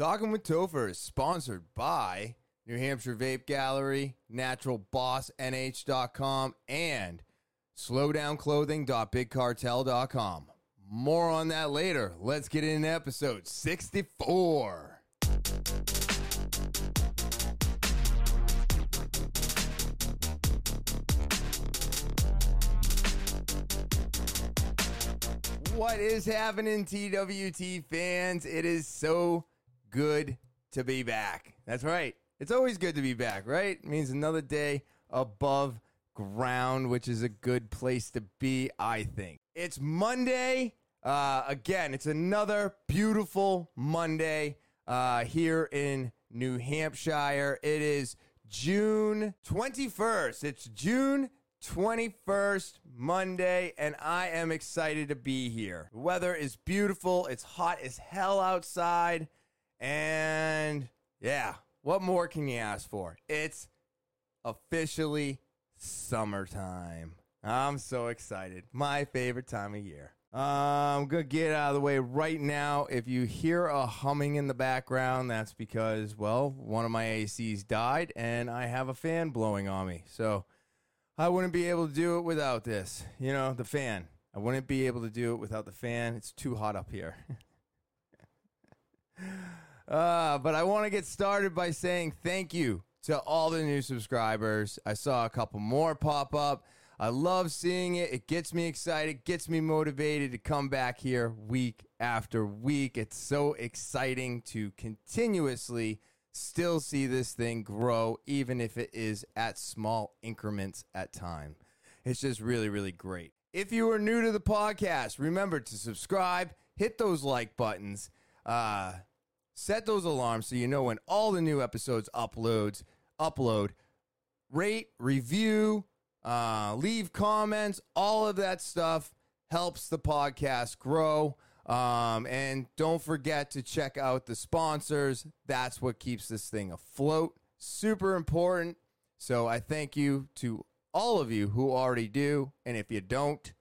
Talking with Topher is sponsored by New Hampshire Vape Gallery, NaturalBossNH.com, and SlowDownClothing.BigCartel.com. More on that later. Let's get into episode 64. What is happening, TWT fans? It is so good to be back. That's right. It's always good to be back, right? It means another day above ground, which is a good place to be, I think. It's Monday. Uh, again, it's another beautiful Monday uh, here in New Hampshire. It is June 21st. It's June 21st, Monday, and I am excited to be here. The weather is beautiful. It's hot as hell outside. And yeah, what more can you ask for? It's officially summertime. I'm so excited. My favorite time of year. Um, I'm going to get out of the way right now. If you hear a humming in the background, that's because, well, one of my ACs died and I have a fan blowing on me. So I wouldn't be able to do it without this. You know, the fan. I wouldn't be able to do it without the fan. It's too hot up here. uh, but I want to get started by saying thank you to all the new subscribers. I saw a couple more pop up. I love seeing it. It gets me excited, gets me motivated to come back here week after week. It's so exciting to continuously still see this thing grow, even if it is at small increments at time. It's just really, really great. If you are new to the podcast, remember to subscribe, hit those like buttons, uh, set those alarms so you know when all the new episodes uploads, upload, rate, review, uh, leave comments, all of that stuff helps the podcast grow. Um, and don't forget to check out the sponsors. That's what keeps this thing afloat. Super important. So I thank you to all of you who already do. And if you don't,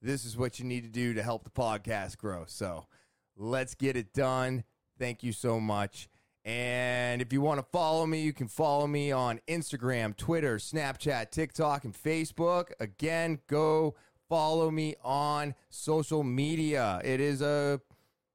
this is what you need to do to help the podcast grow. So let's get it done. Thank you so much. And if you want to follow me, you can follow me on Instagram, Twitter, Snapchat, TikTok, and Facebook. Again, go follow me on social media. It is a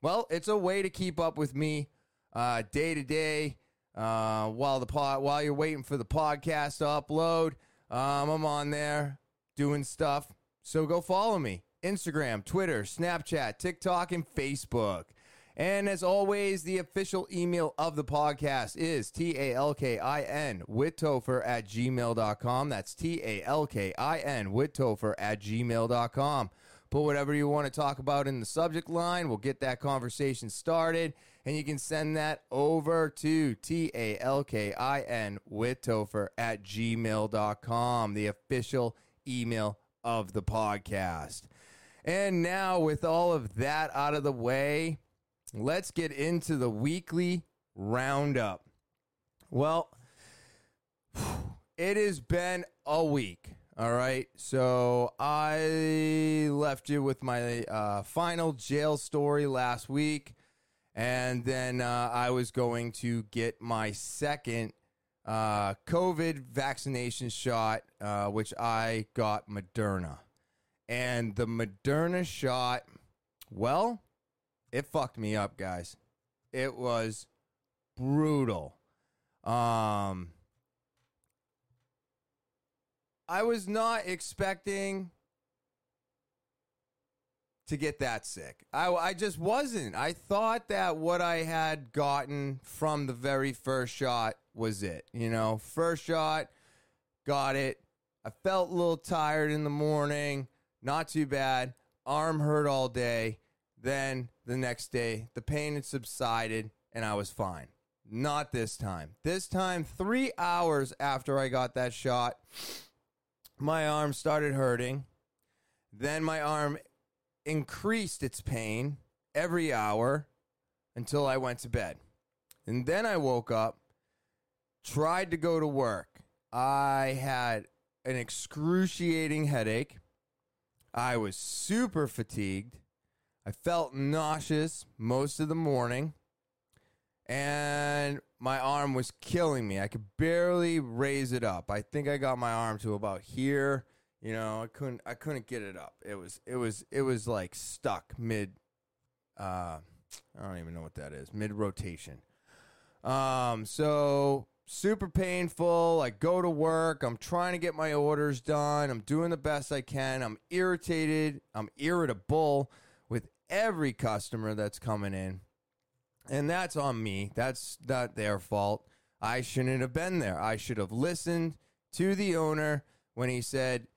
well, it's a way to keep up with me uh, day to day uh, while the pod while you're waiting for the podcast to upload. Um, I'm on there doing stuff, so go follow me. Instagram, Twitter, Snapchat, TikTok, and Facebook. And as always, the official email of the podcast is T A L K I N with Topher at gmail.com. That's T A L K I N with Topher at gmail.com. Put whatever you want to talk about in the subject line. We'll get that conversation started. And you can send that over to T A L K I N with Topher at gmail.com, the official email of the podcast. And now, with all of that out of the way, let's get into the weekly roundup. Well, it has been a week. All right. So I left you with my uh, final jail story last week. And then uh, I was going to get my second uh, COVID vaccination shot, uh, which I got Moderna. And the Moderna shot, well, it fucked me up, guys. It was brutal. Um, I was not expecting to get that sick. I, I just wasn't. I thought that what I had gotten from the very first shot was it. You know, first shot, got it. I felt a little tired in the morning. Not too bad. Arm hurt all day. Then the next day, the pain had subsided and I was fine. Not this time. This time, three hours after I got that shot, my arm started hurting. Then my arm increased its pain every hour until I went to bed. And then I woke up, tried to go to work. I had an excruciating headache. I was super fatigued. I felt nauseous most of the morning. and my arm was killing me. I could barely raise it up. I think I got my arm to about here. You know, I couldn't I couldn't get it up. It was it was it was like stuck mid uh I don't even know what that is. Mid rotation. Um so super painful. I go to work. I'm trying to get my orders done. I'm doing the best I can. I'm irritated. I'm irritable every customer that's coming in. And that's on me. That's not their fault. I shouldn't have been there. I should have listened to the owner when he said,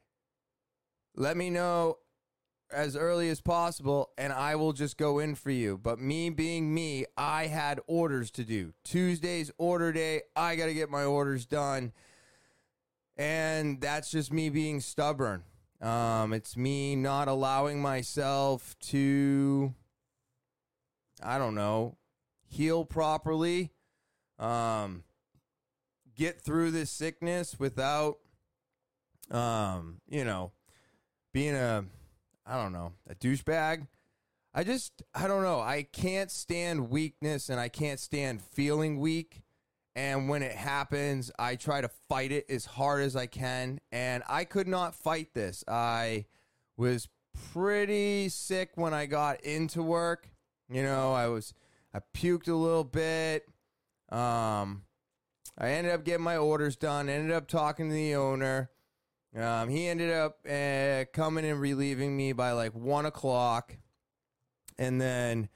let me know as early as possible and I will just go in for you. But me being me, I had orders to do. Tuesday's order day, I got to get my orders done. And that's just me being stubborn. Um, it's me not allowing myself to, I don't know, heal properly, um, get through this sickness without, um, you know, being a, I don't know, a douchebag. I just, I don't know. I can't stand weakness and I can't stand feeling weak. And when it happens, I try to fight it as hard as I can. And I could not fight this. I was pretty sick when I got into work. You know, I was I puked a little bit. Um, I ended up getting my orders done. Ended up talking to the owner. Um, he ended up uh, coming and relieving me by like one o'clock, and then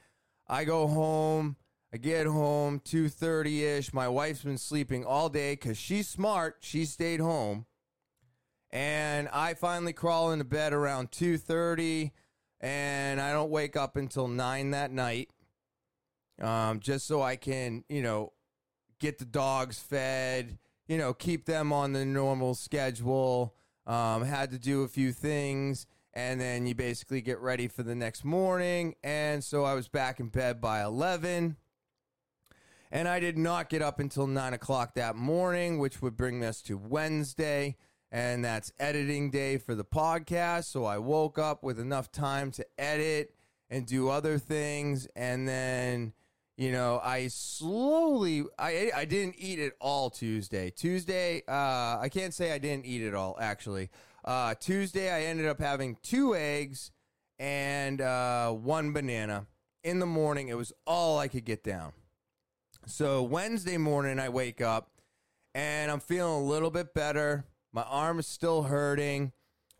I go home. I get home two thirty ish. My wife's been sleeping all day because she's smart. She stayed home, and I finally crawl into bed around two thirty, and I don't wake up until nine that night um, just so I can, you know, get the dogs fed, you know, keep them on the normal schedule. Um, had to do a few things, and then you basically get ready for the next morning. And so I was back in bed by 11. And I did not get up until 9 o'clock that morning, which would bring us to Wednesday. And that's editing day for the podcast. So I woke up with enough time to edit and do other things. And then you know, I slowly I I didn't eat it all Tuesday. Tuesday, uh, I can't say I didn't eat it all actually. Uh, Tuesday, I ended up having two eggs and uh, one banana in the morning. It was all I could get down. So Wednesday morning, I wake up and I'm feeling a little bit better. My arm is still hurting.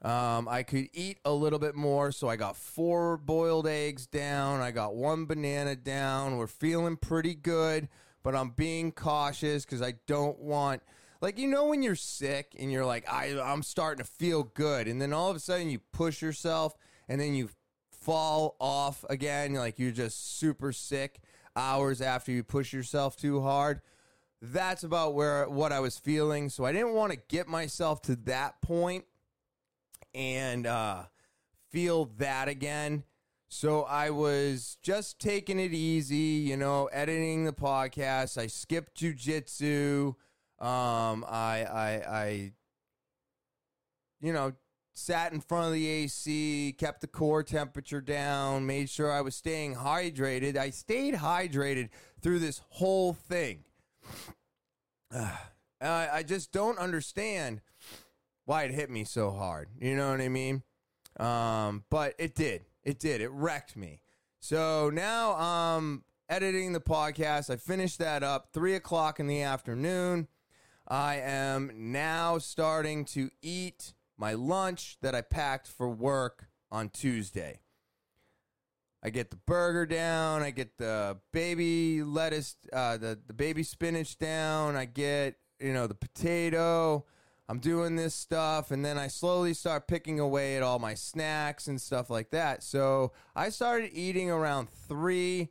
Um, I could eat a little bit more, so I got four boiled eggs down. I got one banana down. We're feeling pretty good, but I'm being cautious because I don't want, like, you know, when you're sick and you're like, I, I'm starting to feel good, and then all of a sudden you push yourself and then you fall off again, like you're just super sick hours after you push yourself too hard. That's about where what I was feeling. So I didn't want to get myself to that point and uh, feel that again. So I was just taking it easy, you know, editing the podcast. I skipped jujitsu. Um, I, I, I, you know, sat in front of the AC, kept the core temperature down, made sure I was staying hydrated. I stayed hydrated through this whole thing. Uh, I, just don't understand why it hit me so hard. You know what I mean? Um, but it did. It did. It wrecked me. So now I'm editing the podcast. I finished that up three o'clock in the afternoon. I am now starting to eat my lunch that I packed for work on Tuesday. I get the burger down. I get the baby lettuce, uh, the the baby spinach down. I get you know the potato. I'm doing this stuff, and then I slowly start picking away at all my snacks and stuff like that. So I started eating around three,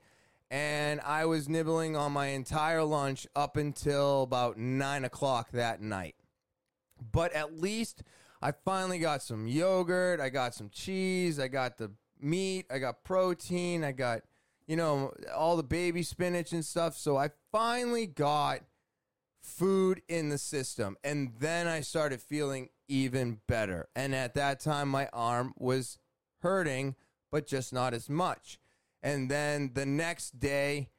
and I was nibbling on my entire lunch up until about nine o'clock that night. But at least I finally got some yogurt, I got some cheese, I got the meat, I got protein, I got, you know, all the baby spinach and stuff. So I finally got food in the system. And then I started feeling even better. And at that time, my arm was hurting, but just not as much. And then the next day,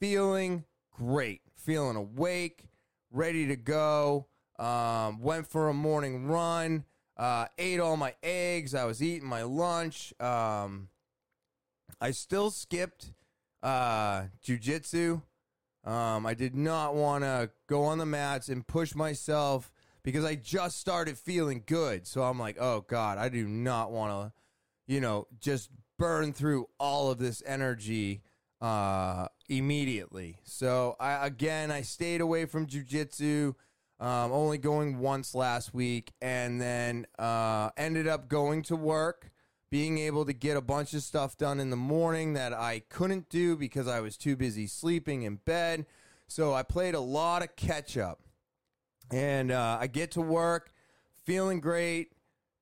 feeling great, feeling awake, ready to go. Um, went for a morning run, uh, ate all my eggs. I was eating my lunch. Um, I still skipped uh, jujitsu. Um, I did not want to go on the mats and push myself because I just started feeling good. So I'm like, oh God, I do not want to, you know, just burn through all of this energy uh, immediately. So I again, I stayed away from jujitsu. Um, only going once last week, and then uh, ended up going to work, being able to get a bunch of stuff done in the morning that I couldn't do because I was too busy sleeping in bed. So I played a lot of catch up, and uh, I get to work feeling great.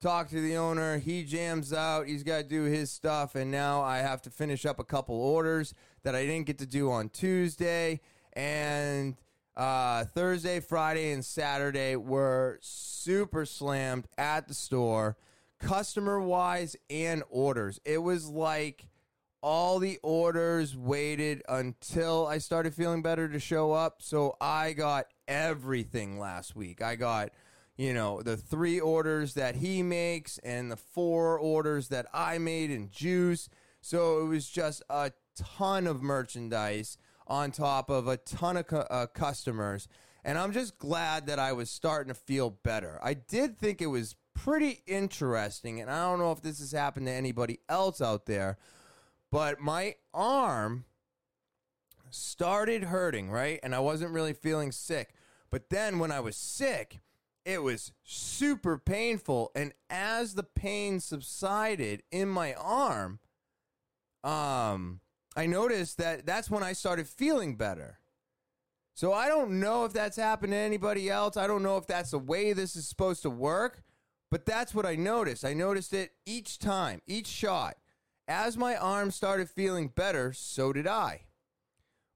Talk to the owner. He jams out. He's got to do his stuff, and now I have to finish up a couple orders that I didn't get to do on Tuesday, and uh, Thursday, Friday, and Saturday were super slammed at the store, customer wise and orders. It was like all the orders waited until I started feeling better to show up. So I got everything last week. I got, you know, the three orders that he makes and the four orders that I made in juice. So it was just a ton of merchandise on top of a ton of cu- uh, customers. And I'm just glad that I was starting to feel better. I did think it was pretty interesting, and I don't know if this has happened to anybody else out there, but my arm started hurting, right? And I wasn't really feeling sick. But then when I was sick, it was super painful. And as the pain subsided in my arm, um, I noticed that that's when I started feeling better. So I don't know if that's happened to anybody else. I don't know if that's the way this is supposed to work, but that's what I noticed. I noticed it each time, each shot. As my arm started feeling better, so did I.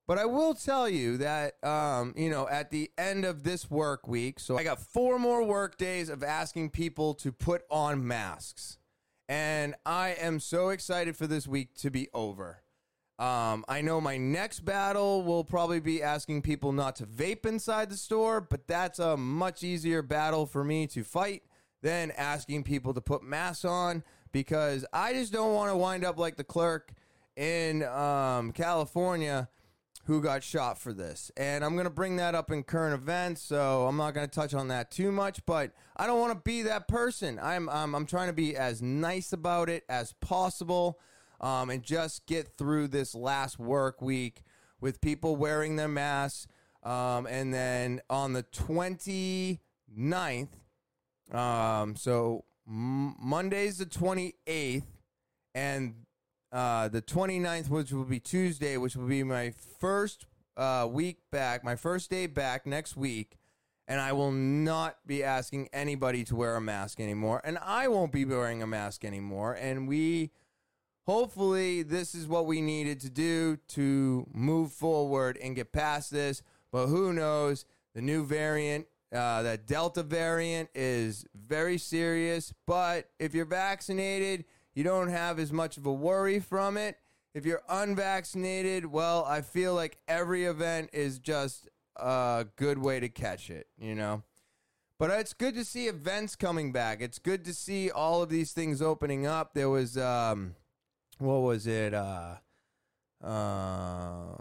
But I will tell you that, um, you know, at the end of this work week, so I got four more work days of asking people to put on masks. And I am so excited for this week to be over. Um, I know my next battle will probably be asking people not to vape inside the store, but that's a much easier battle for me to fight than asking people to put masks on because I just don't want to wind up like the clerk in um, California who got shot for this. And I'm going to bring that up in current events, so I'm not going to touch on that too much, but I don't want to be that person. I'm, I'm, I'm trying to be as nice about it as possible um, and just get through this last work week with people wearing their masks. Um, and then on the 29th, um, so m- Monday's the 28th, and uh, the 29th, which will be Tuesday, which will be my first uh, week back, my first day back next week. And I will not be asking anybody to wear a mask anymore. And I won't be wearing a mask anymore. And we hopefully this is what we needed to do to move forward and get past this. But who knows? The new variant, uh, that Delta variant, is very serious. But if you're vaccinated, you don't have as much of a worry from it. If you're unvaccinated, well, I feel like every event is just a good way to catch it, you know? But it's good to see events coming back. It's good to see all of these things opening up. There was um, what was it? Uh, um,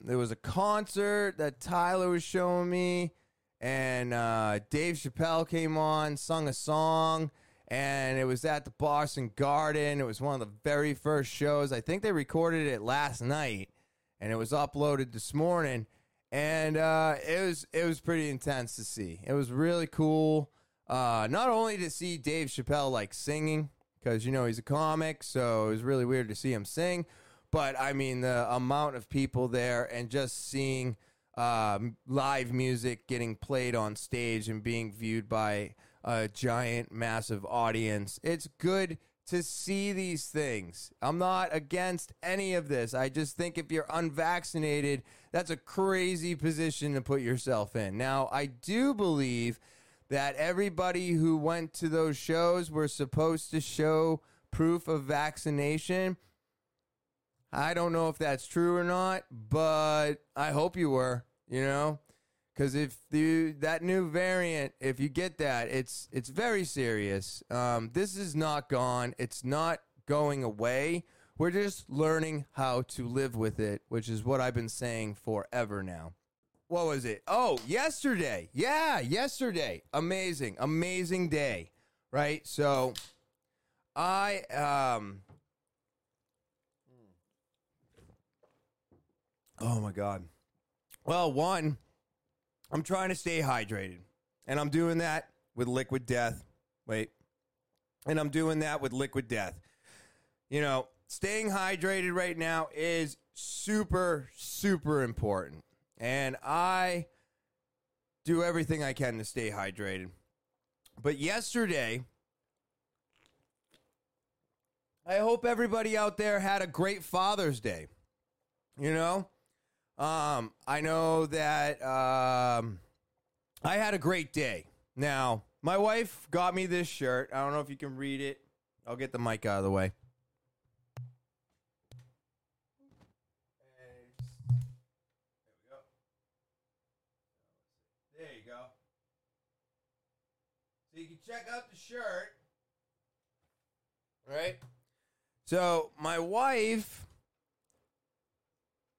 there was a concert that Tyler was showing me, and uh, Dave Chappelle came on, sung a song, and it was at the Boston Garden. It was one of the very first shows. I think they recorded it last night, and it was uploaded this morning. And uh, it was it was pretty intense to see. It was really cool. Uh, not only to see Dave Chappelle like singing, because you know he's a comic, so it was really weird to see him sing. But I mean, the amount of people there and just seeing um, live music getting played on stage and being viewed by a giant, massive audience. It's good to see these things. I'm not against any of this. I just think if you're unvaccinated, that's a crazy position to put yourself in. Now, I do believe that everybody who went to those shows were supposed to show proof of vaccination. I don't know if that's true or not, but I hope you were, you know? Cuz if the that new variant, if you get that, it's it's very serious. Um, this is not gone. It's not going away. We're just learning how to live with it, which is what I've been saying forever now. What was it? Oh, yesterday. Yeah, yesterday. Amazing. Amazing day. Right? So I um Oh my god. Well, one, I'm trying to stay hydrated. And I'm doing that with liquid death. Wait. And I'm doing that with liquid death. You know, staying hydrated right now is super super important. And I do everything I can to stay hydrated. But yesterday, I hope everybody out there had a great Father's Day. You know, um, I know that um, I had a great day. Now, my wife got me this shirt. I don't know if you can read it. I'll get the mic out of the way. Check out the shirt. Right? So, my wife,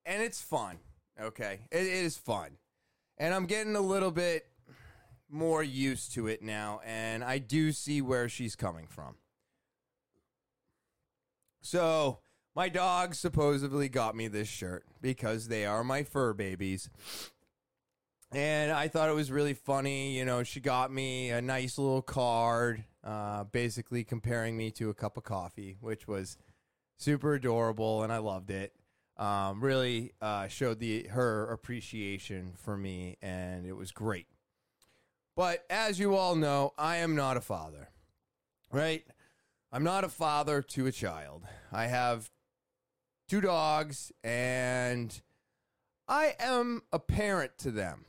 and it's fun. Okay. It, it is fun. And I'm getting a little bit more used to it now, and I do see where she's coming from. So, my dog supposedly got me this shirt because they are my fur babies. And I thought it was really funny. You know, she got me a nice little card, uh, basically comparing me to a cup of coffee, which was super adorable, and I loved it um, really uh, showed the her appreciation for me, and it was great. But as you all know, I am not a father, right? I'm not a father to a child. I have two dogs, and I am a parent to them.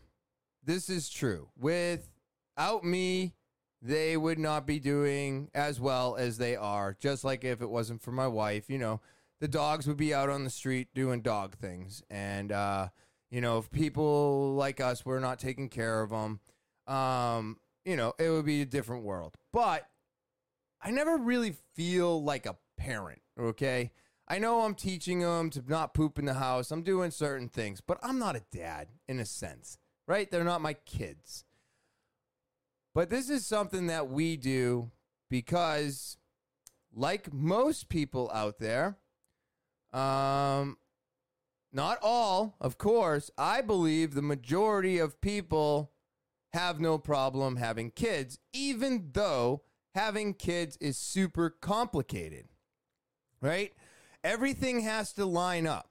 This is true. Without me, they would not be doing as well as they are, just like if it wasn't for my wife, you know the dogs would be out on the street doing dog things. And, uh, you know, if people like us were not taking care of them, um, you know, it would be a different world. But I never really feel like a parent, okay? I know I'm teaching them to not poop in the house. I'm doing certain things, but I'm not a dad in a sense, right? They're not my kids. But this is something that we do because, like most people out there, um, not all, of course. I believe the majority of people have no problem having kids, even though having kids is super complicated, right? Everything has to line up.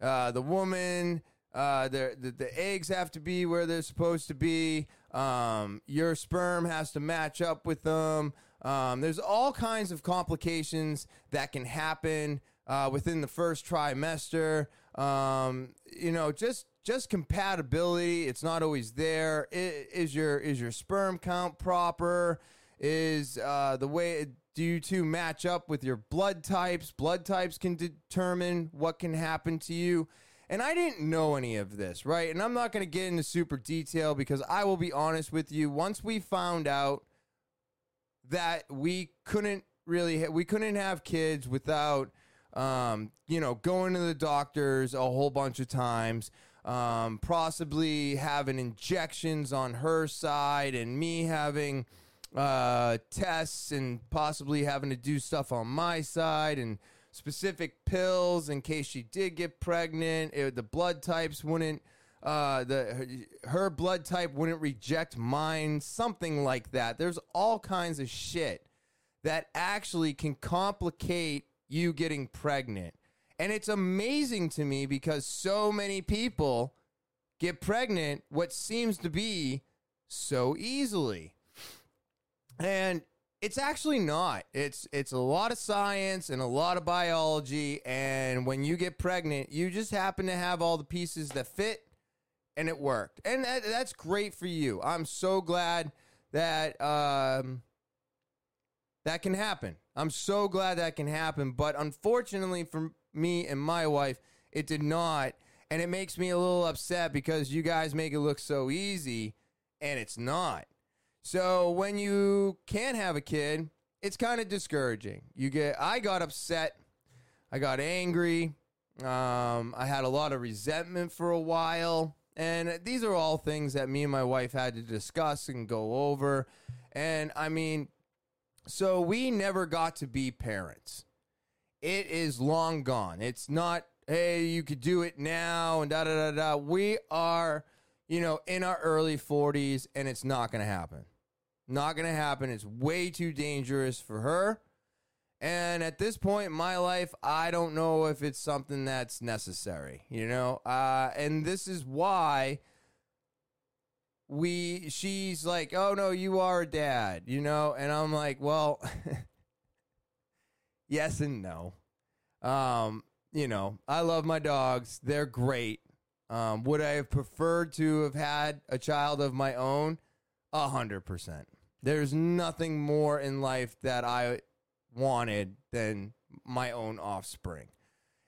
Uh, the woman, uh, the, the, eggs have to be where they're supposed to be. Um, your sperm has to match up with them. Um, there's all kinds of complications that can happen uh, within the first trimester. Um, you know, just just compatibility. It's not always there. Is your is your sperm count proper? Is uh, the way do you two match up with your blood types? Blood types can determine what can happen to you. And I didn't know any of this, right? And I'm not going to get into super detail because I will be honest with you. Once we found out that we couldn't really, we couldn't have kids without um, you know, going to the doctors a whole bunch of times, um, possibly having injections on her side, and me having uh, tests and possibly having to do stuff on my side and specific pills in case she did get pregnant. It, the blood types wouldn't. Uh, the her, her blood type wouldn't reject mine, something like that. There's all kinds of shit that actually can complicate you getting pregnant. And it's amazing to me because so many people get pregnant what seems to be so easily. And it's actually not. It's it's a lot of science and a lot of biology and when you get pregnant, you just happen to have all the pieces that fit and it worked. And that, that's great for you. I'm so glad that um that can happen. I'm so glad that can happen. But unfortunately, for me and my wife, it did not. And it makes me a little upset because you guys make it look so easy and it's not. So when you can't have a kid, it's kind of discouraging. You get I got upset, I got angry, um, I had a lot of resentment for a while. And these are all things that me and my wife had to discuss and go over. And I mean, so we never got to be parents. It is long gone. It's not, hey, you could do it now and da da da da. We are, you know, in our early 40s and it's not going to happen. Not going to happen. It's way too dangerous for her. And at this point in my life, I don't know if it's something that's necessary, you know? Uh, and this is why we she's like, "Oh no, you are a dad," you know, and I'm like, "Well, yes and no." Um, you know, I love my dogs; they're great. Um, would I have preferred to have had a child of my own? A hundred percent. There's nothing more in life that I wanted than my own offspring.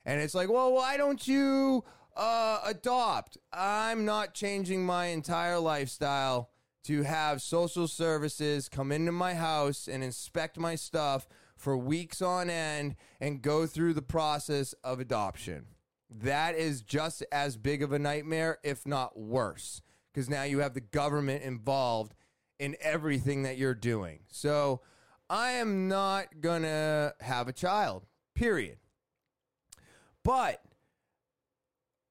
And it's like, well, why don't you uh, adopt? I'm not changing my entire lifestyle to have social services come into my house and inspect my stuff for weeks on end and go through the process of adoption. That is just as big of a nightmare, if not worse, because now you have the government involved in everything that you're doing. So, I am not going to have a child, period. But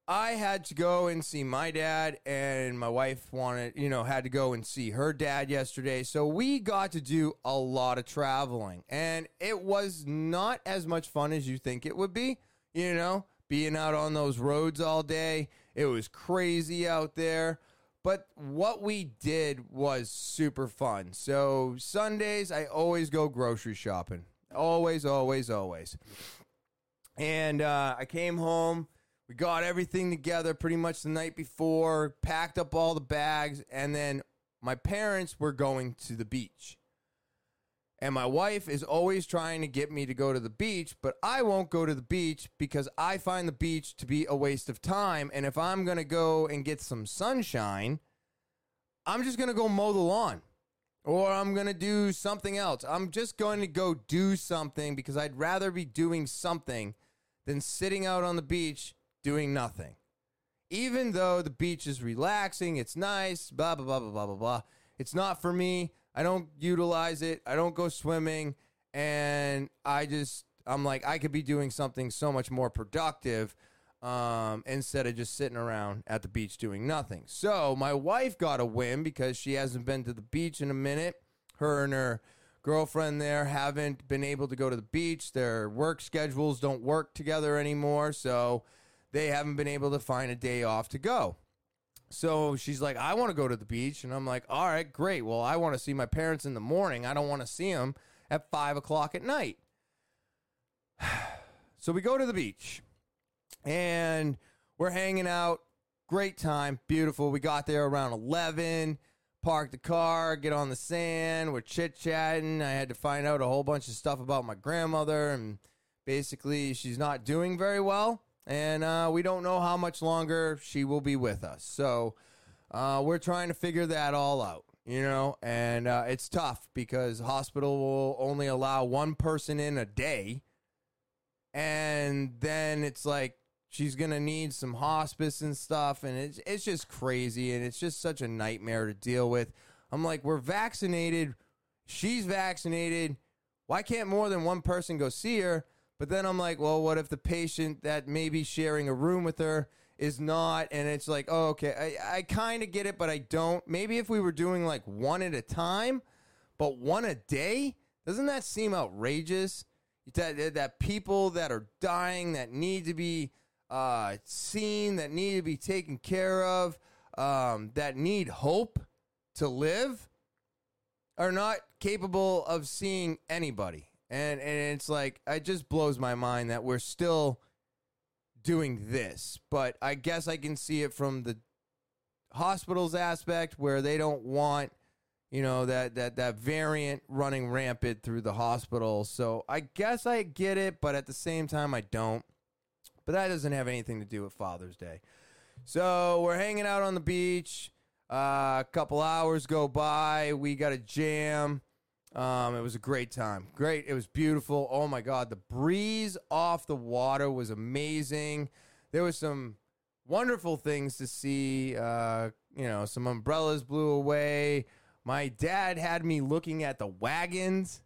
I had to go and see my dad, and my wife wanted, you know, had to go and see her dad yesterday. So we got to do a lot of traveling, and it was not as much fun as you think it would be, you know, being out on those roads all day. It was crazy out there. But what we did was super fun. So Sundays, I always go grocery shopping. Always, always, always. And uh, I came home. We got everything together pretty much the night before, packed up all the bags, and then my parents were going to the beach. And my wife is always trying to get me to go to the beach, but I won't go to the beach because I find the beach to be a waste of time. And if I'm going to go and get some sunshine, I'm just going to go mow the lawn or I'm going to do something else. I'm just going to go do something because I'd rather be doing something than sitting out on the beach doing nothing. Even though the beach is relaxing, it's nice, blah, blah, blah, blah, blah, blah, blah. It's not for me. I don't utilize it. I don't go swimming. And I just, I'm like, I could be doing something so much more productive um, instead of just sitting around at the beach doing nothing. So my wife got a win because she hasn't been to the beach in a minute. Her and her girlfriend there haven't been able to go to the beach. Their work schedules don't work together anymore. So they haven't been able to find a day off to go. So she's like, I want to go to the beach. And I'm like, all right, great. Well, I want to see my parents in the morning. I don't want to see them at five o'clock at night. so we go to the beach and we're hanging out. Great time. Beautiful. We got there around 11, parked the car, get on the sand. We're chit chatting. I had to find out a whole bunch of stuff about my grandmother. And basically, she's not doing very well and uh, we don't know how much longer she will be with us. So uh, we're trying to figure that all out, you know, and uh, it's tough because hospital will only allow one person in a day, and then it's like she's gonna need some hospice and stuff, and it's it's just crazy, and it's just such a nightmare to deal with. I'm like, we're vaccinated, she's vaccinated. Why can't more than one person go see her? But then I'm like, well, what if the patient that may be sharing a room with her is not? And it's like, oh, okay, I, I kind of get it, but I don't. Maybe if we were doing like one at a time, but one a day, doesn't that seem outrageous? That, that people that are dying, that need to be uh, seen, that need to be taken care of, um, that need hope to live, are not capable of seeing anybody and and it's like it just blows my mind that we're still doing this. But I guess I can see it from the hospitals aspect where they don't want you know that that that variant running rampant through the hospital. So I guess I get it, but at the same time I don't. But that doesn't have anything to do with Father's Day. So we're hanging out on the beach. Uh, a couple hours go by. We got a jam. Um, it was a great time. Great. It was beautiful. Oh my God. The breeze off the water was amazing. There was some wonderful things to see. Uh, you know, some umbrellas blew away. My dad had me looking at the wagons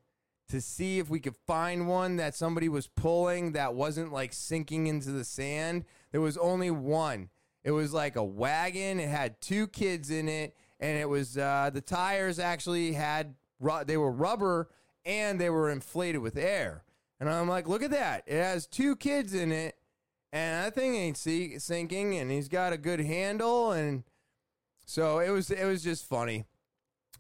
to see if we could find one that somebody was pulling that wasn't like sinking into the sand. There was only one. It was like a wagon. It had two kids in it, and it was uh, the tires actually had ru- they were rubber and they were inflated with air. And I'm like, look at that! It has two kids in it, and that thing ain't see- sinking, and he's got a good handle, and so it was it was just funny,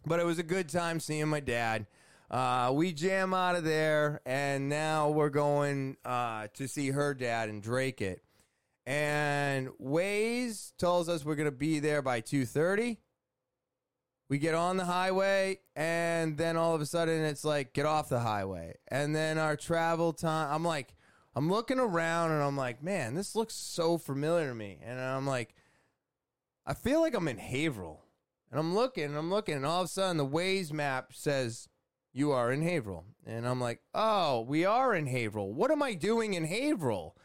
but it was a good time seeing my dad. Uh, we jam out of there, and now we're going uh, to see her dad and Dracut. And Waze tells us we're gonna be there by two thirty. We get on the highway, and then all of a sudden it's like get off the highway, and then our travel time. I'm like, I'm looking around, and I'm like, man, this looks so familiar to me, and I'm like, I feel like I'm in Haverhill, and I'm looking, and I'm looking, and all of a sudden the Waze map says you are in Haverhill, and I'm like, oh, we are in Haverhill. What am I doing in Haverhill?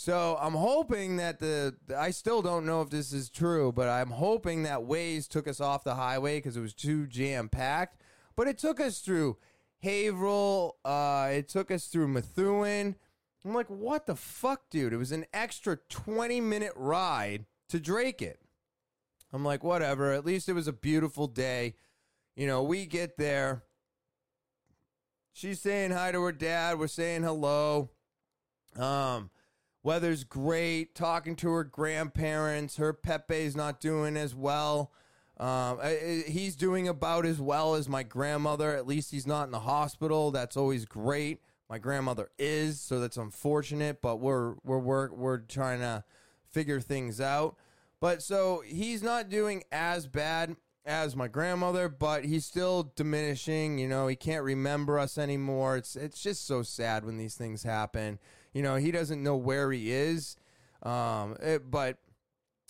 So I'm hoping that the I still don't know if this is true, but I'm hoping that Waze took us off the highway because it was too jam packed. But it took us through Haverhill. Uh, it took us through Methuen. I'm like, what the fuck, dude? It was an extra 20 minute ride to Dracut. I'm like, whatever. At least it was a beautiful day. You know, we get there. She's saying hi to her dad. We're saying hello. Um, weather's great. Talking to her grandparents. Her Pepe's not doing as well. Um, he's doing about as well as my grandmother. At least he's not in the hospital. That's always great. My grandmother is, so that's unfortunate. But we're we're we're, we're trying to figure things out. But so he's not doing as bad as my grandmother, but he's still diminishing. You know, he can't remember us anymore. It's it's just so sad when these things happen. You know, he doesn't know where he is. Um, it, but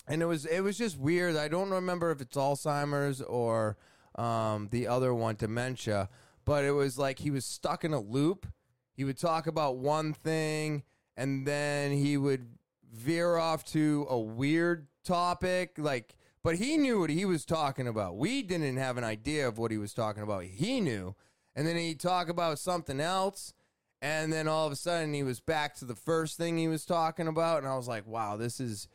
and it was it was just weird. I don't remember if it's Alzheimer's or um, the other one, dementia. But it was like he was stuck in a loop. He would talk about one thing, and then he would veer off to a weird topic. Like, but he knew what he was talking about. We didn't have an idea of what he was talking about. He knew, and then he'd talk about something else. And then all of a sudden, he was back to the first thing he was talking about. And I was like, wow, this is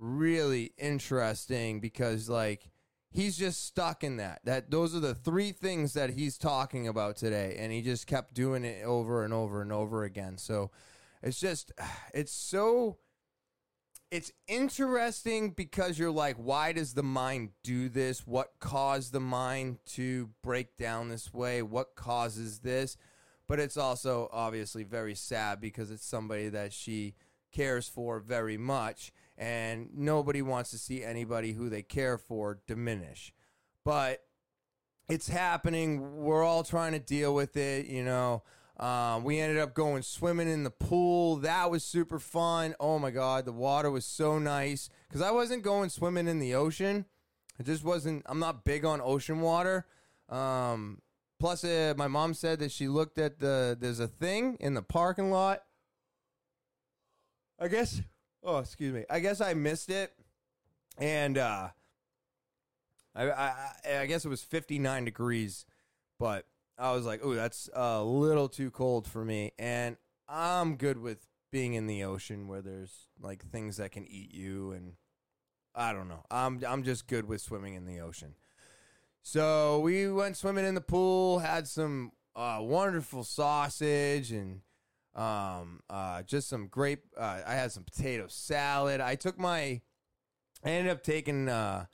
really interesting because like he's just stuck in that. That those are the three things that he's talking about today and he just kept doing it over and over and over again. So it's just it's so it's interesting because you're like why does the mind do this? What caused the mind to break down this way? What causes this but it's also obviously very sad because it's somebody that she cares for very much and nobody wants to see anybody who they care for diminish. But it's happening. We're all trying to deal with it you know. Um, we ended up going swimming in the pool. That was super fun. Oh my god the water was so nice. Because i wasn't going swimming in the ocean. It just wasn't i'm not big on ocean water. Um, plus uh, my mom said that she looked at the there's a thing in the parking lot I guess. Oh, excuse me. I guess I missed it, and uh, I, I I guess it was 59 degrees, but I was like, oh, that's a little too cold for me, and I'm good with being in the ocean where there's like things that can eat you, and I don't know. I'm I'm just good with swimming in the ocean. So we went swimming in the pool, had some uh, wonderful sausage and um, uh, just some great. Uh, I had some potato salad. I took my. I ended up taking uh,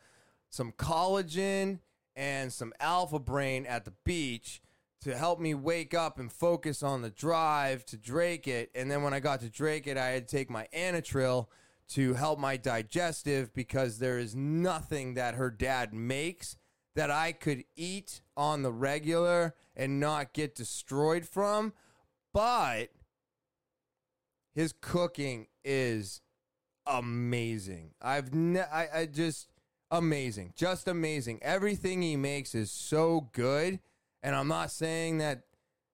some collagen and some alpha brain at the beach to help me wake up and focus on the drive to Dracut. And then when I got to Dracut, I had to take my Atrantil to help my digestive because there is nothing that her dad makes that I could eat on the regular and not get destroyed from. But his cooking is amazing. I've ne- I, I just amazing, just amazing. Everything he makes is so good, and I'm not saying that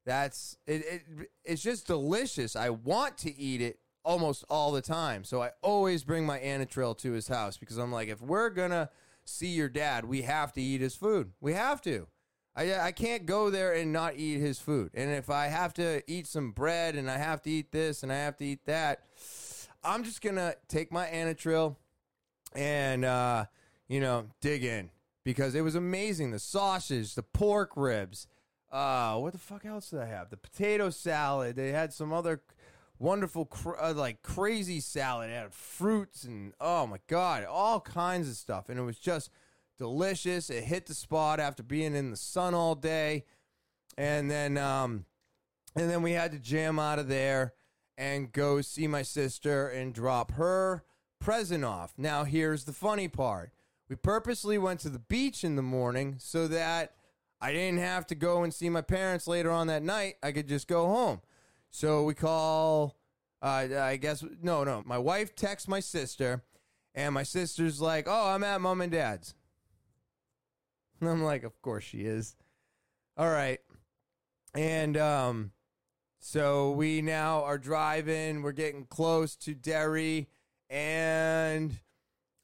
that's it, it. It's just delicious. I want to eat it almost all the time, so I always bring my Atrantil to his house because I'm like, if we're gonna see your dad, we have to eat his food. We have to. I, I can't go there and not eat his food. And if I have to eat some bread and I have to eat this and I have to eat that, I'm just going to take my Atrantil and, uh, you know, dig in because it was amazing. The sausage, the pork ribs. Uh, what the fuck else did I have? The potato salad. They had some other wonderful, cr- uh, like crazy salad. It had fruits and, oh my God, all kinds of stuff. And it was just delicious. It hit the spot after being in the sun all day, and then um, and then we had to jam out of there and go see my sister and drop her present off. Now here's the funny part: we purposely went to the beach in the morning so that I didn't have to go and see my parents later on that night. I could just go home. So we call. Uh, I guess no, no. My wife texts my sister, and my sister's like, "Oh, I'm at mom and dad's." And I'm like, of course she is. All right. And um so we now are driving, we're getting close to Derry and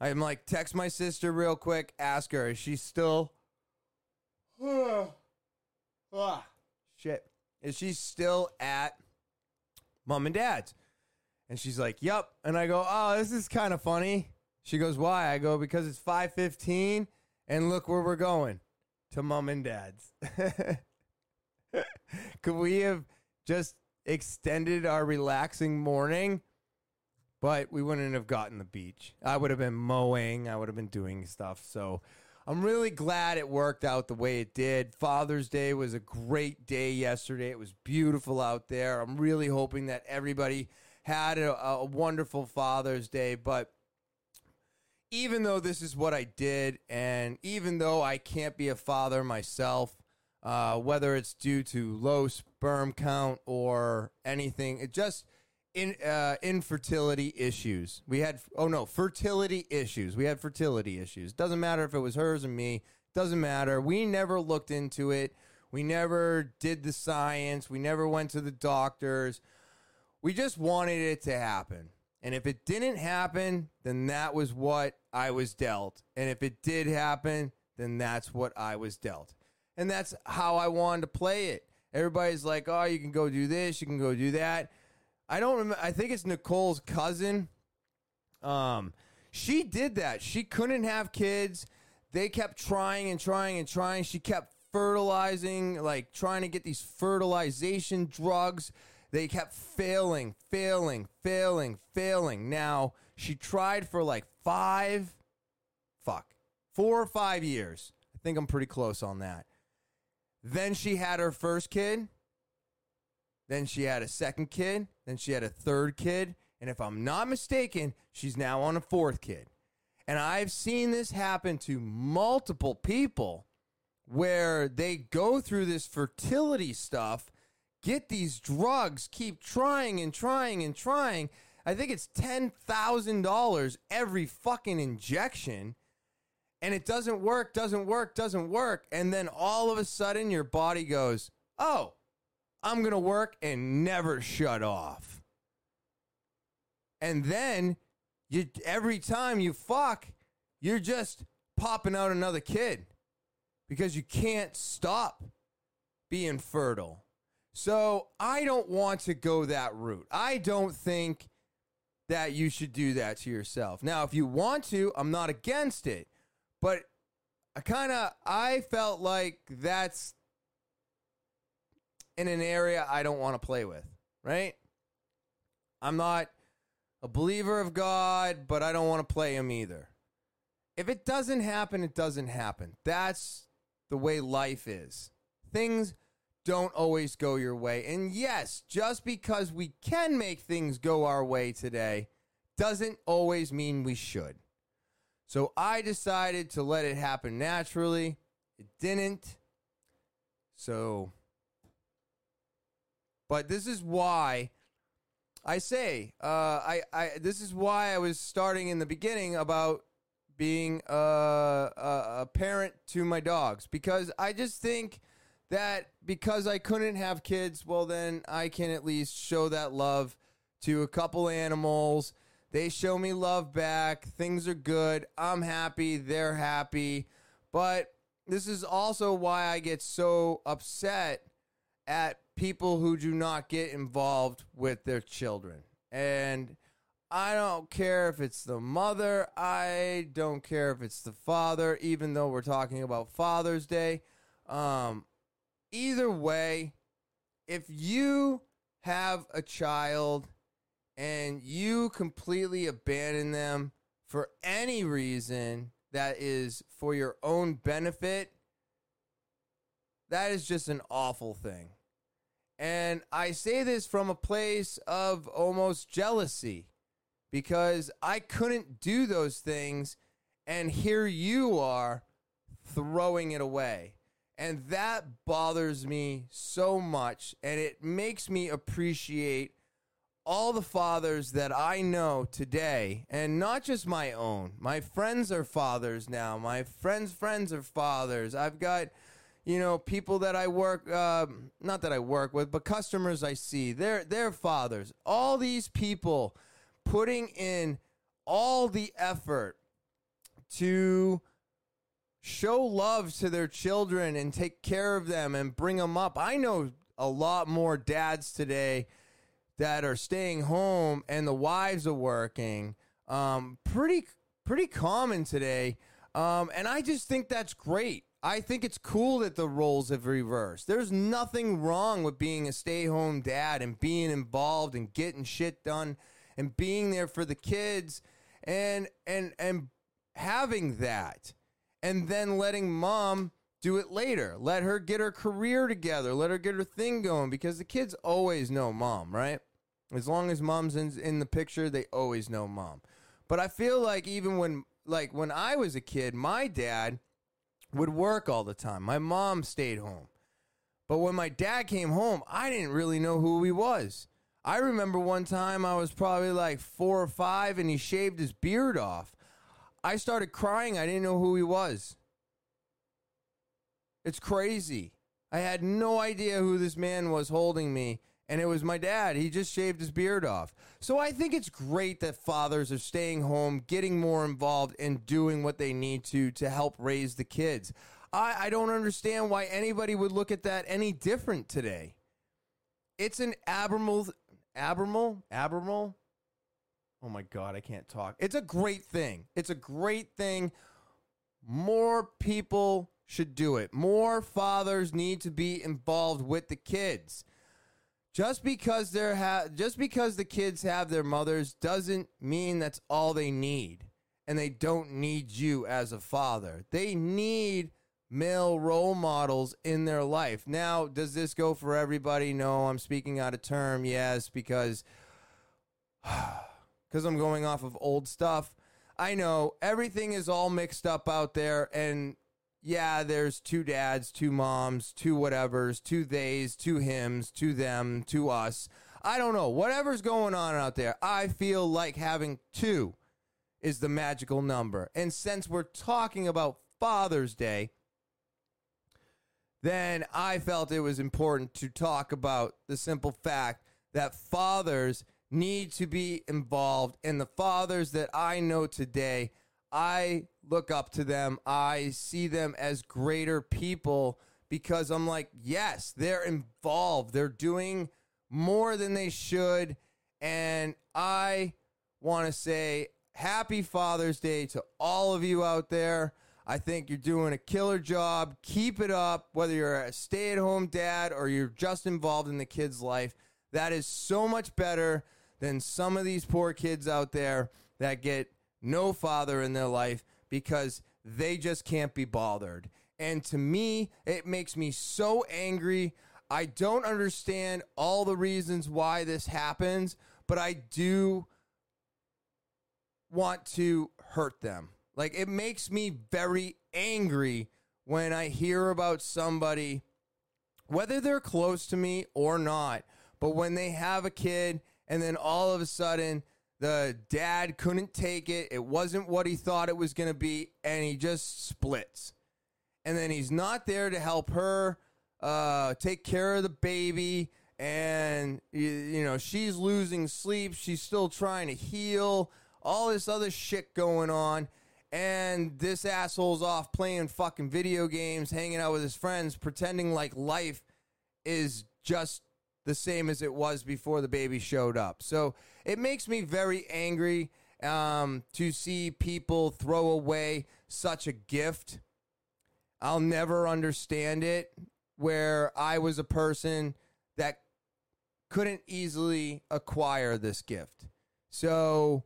I'm like text my sister real quick, ask her is she still ah, shit. Is she still at mom and dad's? And she's like, "Yep." And I go, "Oh, this is kind of funny." She goes, "Why?" I go, "Because it's 5:15 and look where we're going to mom and dad's. Could we have just extended our relaxing morning? But we wouldn't have gotten the beach. I would have been mowing, I would have been doing stuff. So I'm really glad it worked out the way it did. Father's Day was a great day yesterday. It was beautiful out there. I'm really hoping that everybody had a, a wonderful Father's Day. But even though this is what I did, and even though I can't be a father myself, uh, whether it's due to low sperm count or anything, it just in uh, infertility issues. We had oh no, fertility issues. We had fertility issues. Doesn't matter if it was hers or me. Doesn't matter. We never looked into it. We never did the science. We never went to the doctors. We just wanted it to happen. And if it didn't happen, then that was what I was dealt. And if it did happen, then that's what I was dealt. And that's how I wanted to play it. Everybody's like, "Oh, you can go do this, you can go do that." I don't remember. I think it's Nicole's cousin. Um, she did that. She couldn't have kids. They kept trying and trying and trying. She kept fertilizing, like trying to get these fertilization drugs. They kept failing, failing, failing, failing. Now, she tried for like five, fuck, four or five years. I think I'm pretty close on that. Then she had her first kid. Then she had a second kid. Then she had a third kid. And if I'm not mistaken, she's now on a fourth kid. And I've seen this happen to multiple people where they go through this fertility stuff get these drugs, keep trying and trying and trying. I think it's $10,000 every fucking injection. And it doesn't work, doesn't work, doesn't work. And then all of a sudden your body goes, oh, I'm going to work and never shut off. And then you every time you fuck, you're just popping out another kid because you can't stop being fertile. So I don't want to go that route. I don't think that you should do that to yourself. Now, if you want to, I'm not against it, but I kind of I felt like that's in an area I don't want to play with, right? I'm not a believer of God, but I don't want to play him either. If it doesn't happen, it doesn't happen. That's the way life is. Things don't always go your way. And yes, just because we can make things go our way today doesn't always mean we should. So I decided to let it happen naturally. It didn't. So, but this is why I say, uh, I, I, this is why I was starting in the beginning about being a, a, a parent to my dogs because I just think that because I couldn't have kids, well, then I can at least show that love to a couple animals. They show me love back. Things are good. I'm happy. They're happy. But this is also why I get so upset at people who do not get involved with their children. And I don't care if it's the mother, I don't care if it's the father, even though we're talking about Father's Day. Um, either way, if you have a child and you completely abandon them for any reason that is for your own benefit, that is just an awful thing. And I say this from a place of almost jealousy because I couldn't do those things, and here you are throwing it away. And that bothers me so much, and it makes me appreciate all the fathers that I know today, and not just my own. My friends are fathers now. My friends' friends are fathers. I've got you know, people that I work, uh, not that I work with, but customers I see, they're, they're fathers. All these people putting in all the effort to show love to their children and take care of them and bring them up. I know a lot more dads today that are staying home and the wives are working. Um, pretty, pretty common today. Um, and I just think that's great. I think it's cool that the roles have reversed. There's nothing wrong with being a stay home dad and being involved and getting shit done and being there for the kids and and and having that and then letting mom do it later. Let her get her career together. Let her get her thing going because the kids always know mom, right? As long as mom's in, in the picture, they always know mom. But I feel like even when like when I was a kid, my dad would work all the time. My mom stayed home. But when my dad came home, I didn't really know who he was. I remember one time I was probably like four or five and he shaved his beard off. I started crying. I didn't know who he was. It's crazy. I had no idea who this man was holding me and it was my dad. He just shaved his beard off. So I think it's great that fathers are staying home, getting more involved, and doing what they need to to help raise the kids. I, I don't understand why anybody would look at that any different today. It's an abnormal, abnormal, abnormal. Oh my God, I can't talk. It's a great thing. It's a great thing. More people should do it. More fathers need to be involved with the kids. Just because they're ha- just because the kids have their mothers doesn't mean that's all they need. And they don't need you as a father. They need male role models in their life. Now, does this go for everybody? No, I'm speaking out of term. Yes, because because I'm going off of old stuff. I know everything is all mixed up out there and yeah, there's two dads, two moms, two whatevers, two theys, two hims, two them, two us. I don't know. Whatever's going on out there, I feel like having two is the magical number. And since we're talking about Father's Day, then I felt it was important to talk about the simple fact that fathers need to be involved. And the fathers that I know today, I look up to them. I see them as greater people because I'm like, yes, they're involved. They're doing more than they should. And I want to say happy Father's Day to all of you out there. I think you're doing a killer job. Keep it up, whether you're a stay at home dad or you're just involved in the kid's life. That is so much better than some of these poor kids out there that get no father in their life because they just can't be bothered. And to me, it makes me so angry. I don't understand all the reasons why this happens, but I do want to hurt them. Like it makes me very angry when I hear about somebody, whether they're close to me or not, but when they have a kid and then all of a sudden the dad couldn't take it. It wasn't what he thought it was going to be, and he just splits. And then he's not there to help her uh, take care of the baby. And, you, you know, she's losing sleep. She's still trying to heal. All this other shit going on. And this asshole's off playing fucking video games, hanging out with his friends, pretending like life is just the same as it was before the baby showed up. So it makes me very angry um, to see people throw away such a gift. I'll never understand it where I was a person that couldn't easily acquire this gift. So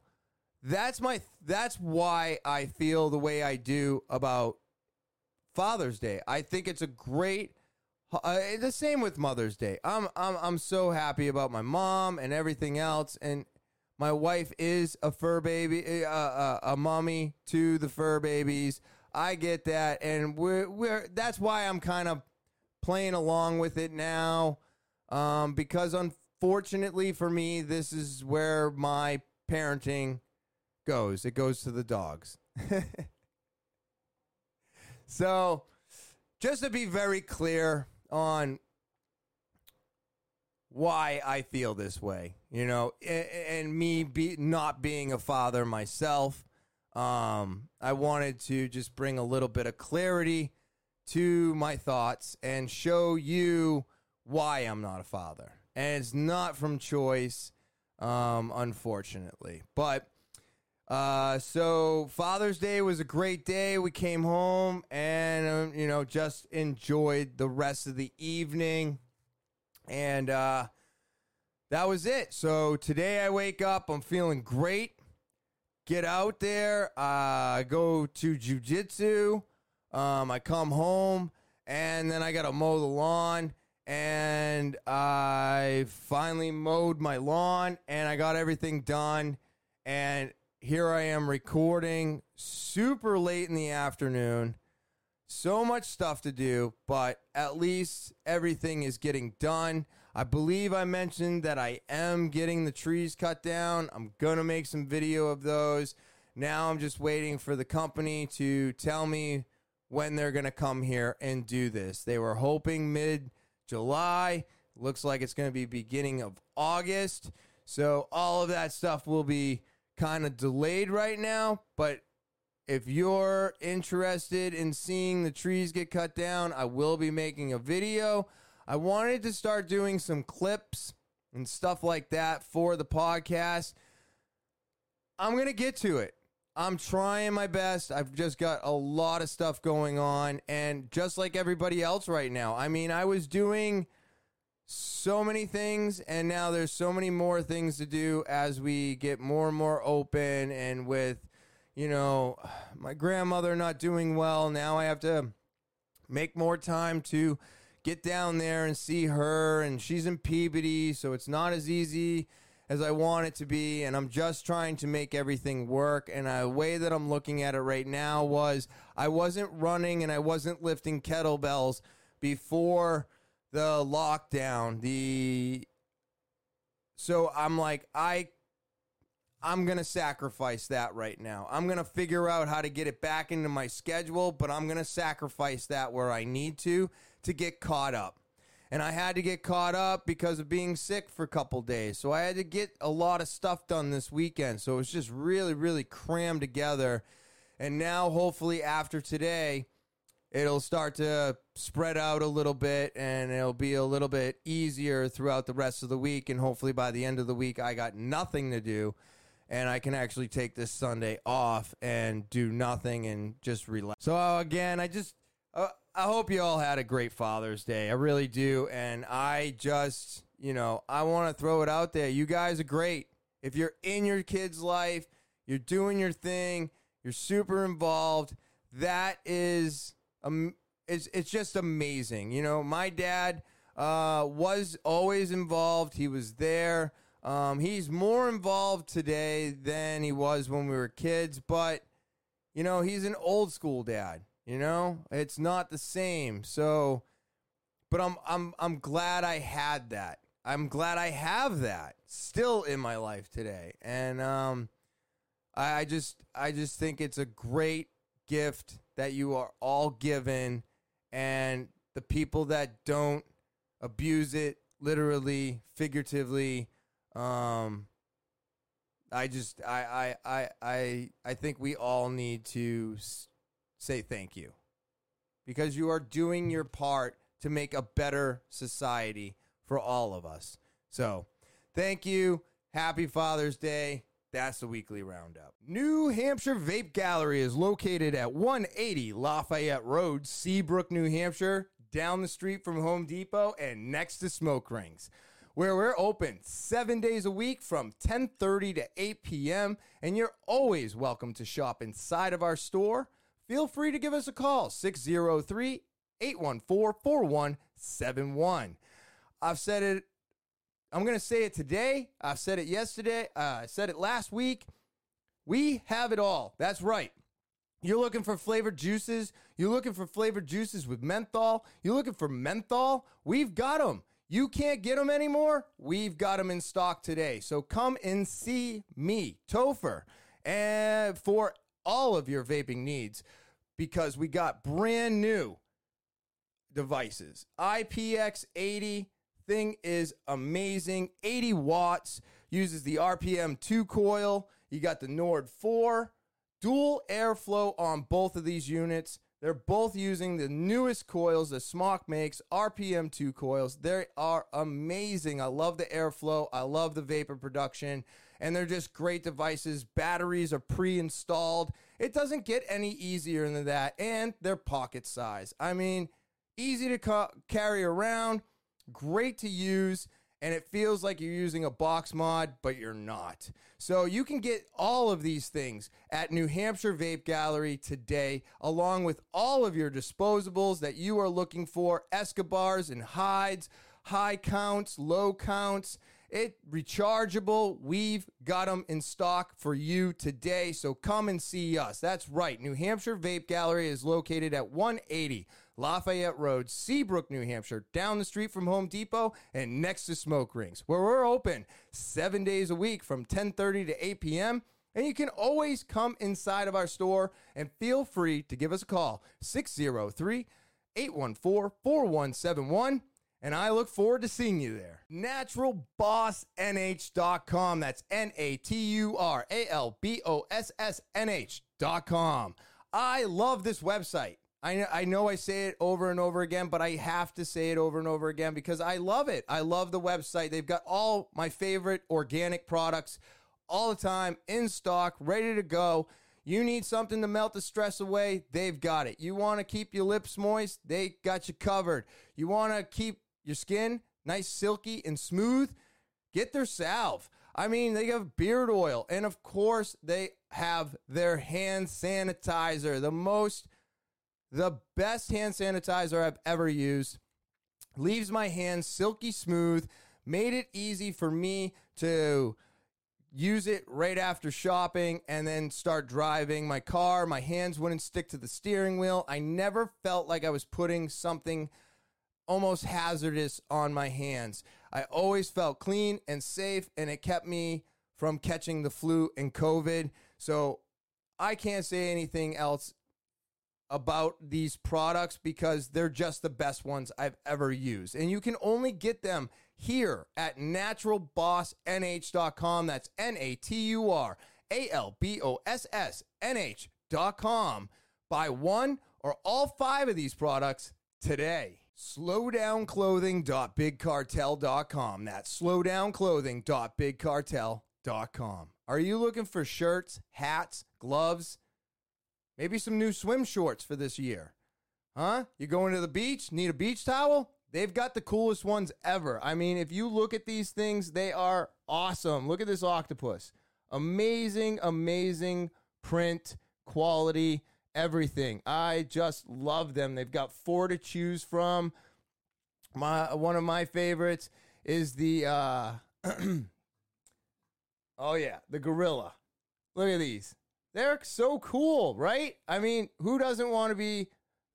that's my that's why I feel the way I do about Father's Day. I think it's a great uh, the same with Mother's Day. I'm I'm I'm so happy about my mom and everything else, and my wife is a fur baby, uh, uh, a mommy to the fur babies. I get that, and we're we're that's why I'm kind of playing along with it now, um, because unfortunately for me, this is where my parenting goes. It goes to the dogs. so, just to be very clear on why I feel this way, you know, and, me be not being a father myself. Um, I wanted to just bring a little bit of clarity to my thoughts and show you why I'm not a father. And it's not from choice, um, unfortunately. But uh, so Father's Day was a great day. We came home and um, you know just enjoyed the rest of the evening, and uh, that was it. So today I wake up, I'm feeling great. Get out there, uh, go to jujitsu. Um, I come home and then I got to mow the lawn. And I finally mowed my lawn and I got everything done. And here I am recording super late in the afternoon. So much stuff to do, but at least everything is getting done. I believe I mentioned that I am getting the trees cut down. I'm going to make some video of those. Now I'm just waiting for the company to tell me when they're going to come here and do this. They were hoping mid July. Looks like it's going to be beginning of August. So all of that stuff will be kind of delayed right now, but if you're interested in seeing the trees get cut down, I will be making a video. I wanted to start doing some clips and stuff like that for the podcast. I'm going to get to it. I'm trying my best. I've just got a lot of stuff going on. And just like everybody else right now, I mean, I was doing so many things, and now there's so many more things to do as we get more and more open. And with, you know, my grandmother not doing well, now I have to make more time to get down there and see her. And she's in Peabody, so it's not as easy as I want it to be, and I'm just trying to make everything work. And a way that I'm looking at it right now was I wasn't running and I wasn't lifting kettlebells before the lockdown, the so I'm like I I'm going to sacrifice that right now. I'm going to figure out how to get it back into my schedule, but I'm going to sacrifice that where I need to to get caught up. And I had to get caught up because of being sick for a couple days. So I had to get a lot of stuff done this weekend. So it was just really, really crammed together. And now, hopefully, after today, it'll start to spread out a little bit and it'll be a little bit easier throughout the rest of the week. And hopefully by the end of the week, I got nothing to do and I can actually take this Sunday off and do nothing and just relax. So, uh, again, I just, uh, I hope you all had a great Father's Day. I really do. And I just, you know, I want to throw it out there. You guys are great. If you're in your kid's life, you're doing your thing, you're super involved, that is um, it's it's just amazing. You know, my dad uh, was always involved. He was there. Um, he's more involved today than he was when we were kids, but you know, he's an old school dad. You know, it's not the same. So, but I'm I'm I'm glad I had that. I'm glad I have that still in my life today. And um, I, I just I just think it's a great gift that you are all given, and the people that don't abuse it literally, figuratively. Um, I just I I I I I think we all need to say thank you because you are doing your part to make a better society for all of us. So, thank you. Happy Father's Day. That's the weekly roundup. New Hampshire Vape Gallery is located at 180 Lafayette Road, Seabrook, New Hampshire, down the street from Home Depot and next to Smoke Rings, where we're open 7 days a week from 10:30 to 8 p.m. and you're always welcome to shop inside of our store. Feel free to give us a call 603 814 4171. I've said it I'm going to say it today. I said it yesterday. Uh, I said it last week. We have it all. That's right. You're looking for flavored juices. You're looking for flavored juices with menthol. You're looking for menthol. We've got them. You can't get them anymore. We've got them in stock today. So come and see me, Topher, and for all of your vaping needs because we got brand new devices. IPX80 thing is amazing. 80 watts, uses the RPM 2 coil. You got the Nord 4, dual airflow on both of these units. They're both using the newest coils that Smok makes, RPM 2 coils. They are amazing. I love the airflow. I love the vapor production. And they're just great devices. Batteries are pre installed. It doesn't get any easier than that. And they're pocket size. I mean, easy to ca- carry around great to use and it feels like you're using a box mod, but you're not. So you can get all of these things at New Hampshire Vape Gallery today, along with all of your disposables that you are looking for Escobars and hides, high counts, low counts. It rechargeable. We've got them in stock for you today. So come and see us. That's right. New Hampshire Vape Gallery is located at 180 Lafayette Road, Seabrook, New Hampshire, down the street from Home Depot and next to Smoke Rings, where we're open seven days a week from 10:30 to 8 p.m. And you can always come inside of our store and feel free to give us a call 603 814 4171. And I look forward to seeing you there. NaturalBossNH.com. That's N A T U R A L B O S S N H.com. I love this website. I, I know I say it over and over again, but I have to say it over and over again because I love it. I love the website. They've got all my favorite organic products all the time in stock, ready to go. You need something to melt the stress away, they've got it. You want to keep your lips moist, they got you covered. You want to keep your skin nice, silky, and smooth, get their salve. I mean, they have beard oil, and of course, they have their hand sanitizer, the most the best hand sanitizer I've ever used. Leaves my hands silky smooth, made it easy for me to use it right after shopping and then start driving my car. My hands wouldn't stick to the steering wheel. I never felt like I was putting something almost hazardous on my hands. I always felt clean and safe, and it kept me from catching the flu and COVID. So I can't say anything else about these products because they're just the best ones I've ever used. And you can only get them here at naturalbossnh.com. That's N A T U R A L B O S S N H.com. Buy one or all five of these products today. Slowdownclothing.bigcartel.com. That's slowdownclothing.bigcartel.com. Are you looking for shirts, hats, gloves? Maybe some new swim shorts for this year. Huh? You going to the beach? Need a beach towel? They've got the coolest ones ever. I mean, if you look at these things, they are awesome. Look at this octopus. Amazing, amazing print, quality, everything. I just love them. They've got four to choose from. My one of my favorites is the uh Oh yeah, the gorilla. Look at these. They're so cool, right? I mean, who doesn't want to be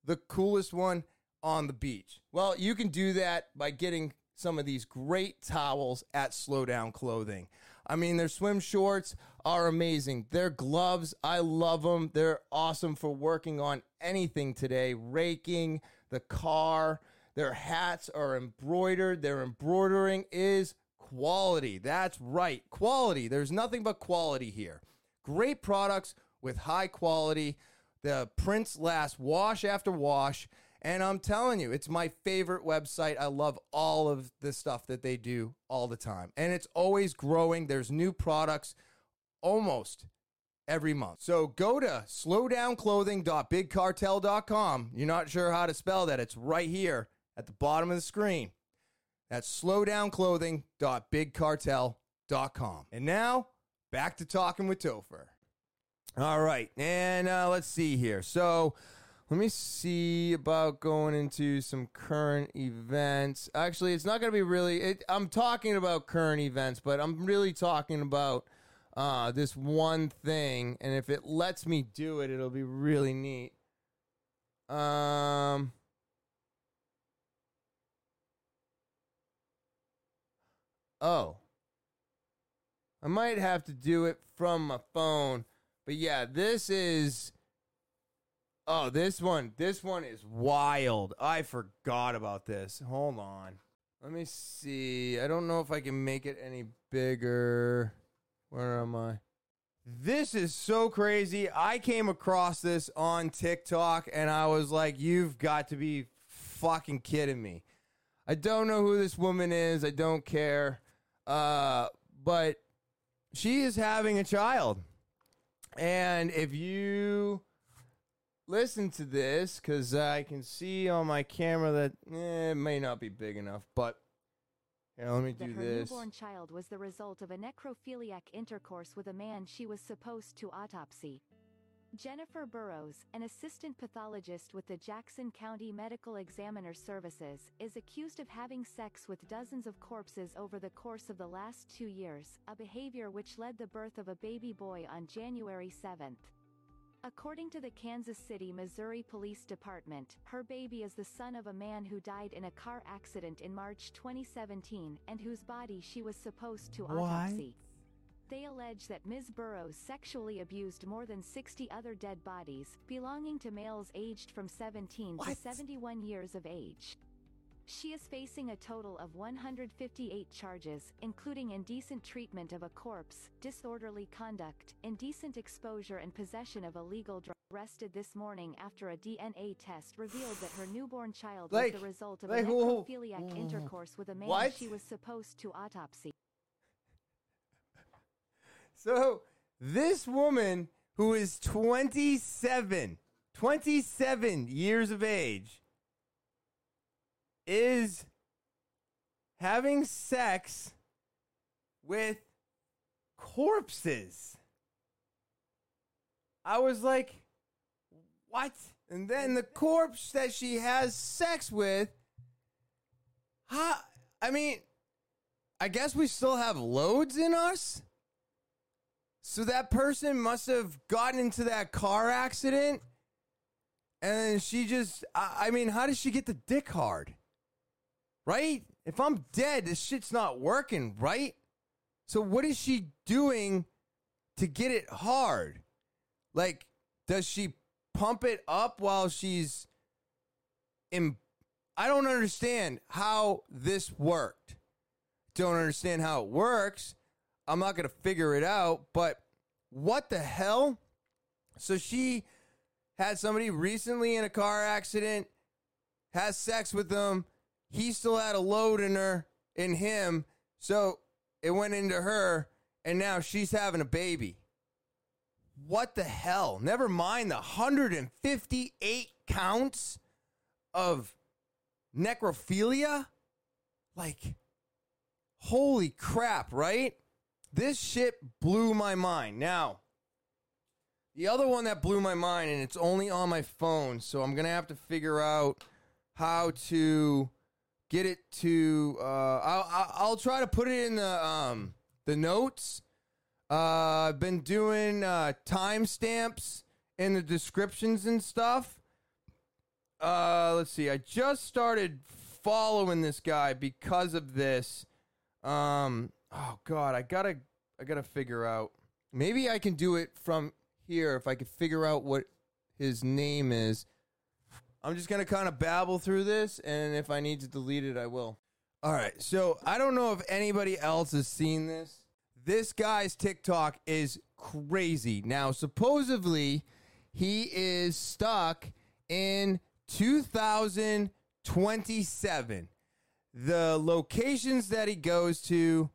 the coolest one on the beach? Well, you can do that by getting some of these great towels at Slowdown Clothing. I mean, their swim shorts are amazing. Their gloves, I love them. They're awesome for working on anything today, raking the car. Their hats are embroidered. Their embroidering is quality. That's right, quality. There's nothing but quality here. Great products with high quality. The prints last wash after wash. And I'm telling you, it's my favorite website. I love all of the stuff that they do all the time. And it's always growing. There's new products almost every month. So go to slowdownclothing.bigcartel.com. You're not sure how to spell that? It's right here at the bottom of the screen. That's slowdownclothing.bigcartel.com. And now, back to talking with Topher. All right. And uh, let's see here. So let me see about going into some current events. Actually, it's not going to be really. It, I'm talking about current events, but I'm really talking about uh, this one thing. And if it lets me do it, it'll be really neat. Um. Oh. I might have to do it from my phone. But yeah, this is. Oh, this one. This one is wild. I forgot about this. Hold on. Let me see. I don't know if I can make it any bigger. Where am I? This is so crazy. I came across this on TikTok and I was like, you've got to be fucking kidding me. I don't know who this woman is. I don't care. Uh, but she is having a child. And if you listen to this, because I can see on my camera that eh, it may not be big enough, but here, let me do that her this. newborn child was the result of a necrophiliac intercourse with a man she was supposed to autopsy. Jennifer Burrows, an assistant pathologist with the Jackson County Medical Examiner Services, is accused of having sex with dozens of corpses over the course of the last two years, a behavior which led the birth of a baby boy on January 7th. According to the Kansas City, Missouri Police Department, her baby is the son of a man who died in a car accident in March 2017 and whose body she was supposed to What? autopsy. They allege that Ms. Burrows sexually abused more than 60 other dead bodies, belonging to males aged from 17 to 71 years of age. She is facing a total of 158 charges, including indecent treatment of a corpse, disorderly conduct, indecent exposure and possession of illegal drugs. Arrested this morning after a DNA test revealed that her newborn child Like- was the result of like, a necrophiliac whoa. intercourse with a man What? she was supposed to autopsy. So this woman who is 27, 27 years of age, is having sex with corpses. I was like, what? And then the corpse that she has sex with, huh? I mean, I guess we still have loads in us. So that person must have gotten into that car accident and she just, I, I mean, how does she get the dick hard? Right? If I'm dead, this shit's not working, right? So what is she doing to get it hard? Like, does she pump it up while she's in? I don't understand how this worked. Don't understand how it works. I'm not going to figure it out, but what the hell? So she had somebody recently in a car accident, has sex with them. He still had a load in her, in him. So it went into her, and now she's having a baby. What the hell? Never mind the 158 counts of necrophilia. Like, holy crap, right? This shit blew my mind. Now, the other one that blew my mind, and it's only on my phone, so I'm gonna have to figure out how to get it to. Uh, I'll, I'll try to put it in the um the notes. Uh, I've been doing uh, timestamps in the descriptions and stuff. Uh, let's see. I just started following this guy because of this. Um, oh God, I gotta, I gotta figure out. Maybe I can do it from here if I could figure out what his name is. I'm just gonna kind of babble through this, and if I need to delete it, I will. All right. So I don't know if anybody else has seen this. This guy's TikTok is crazy. Now, supposedly, he is stuck in 2027. The locations that he goes to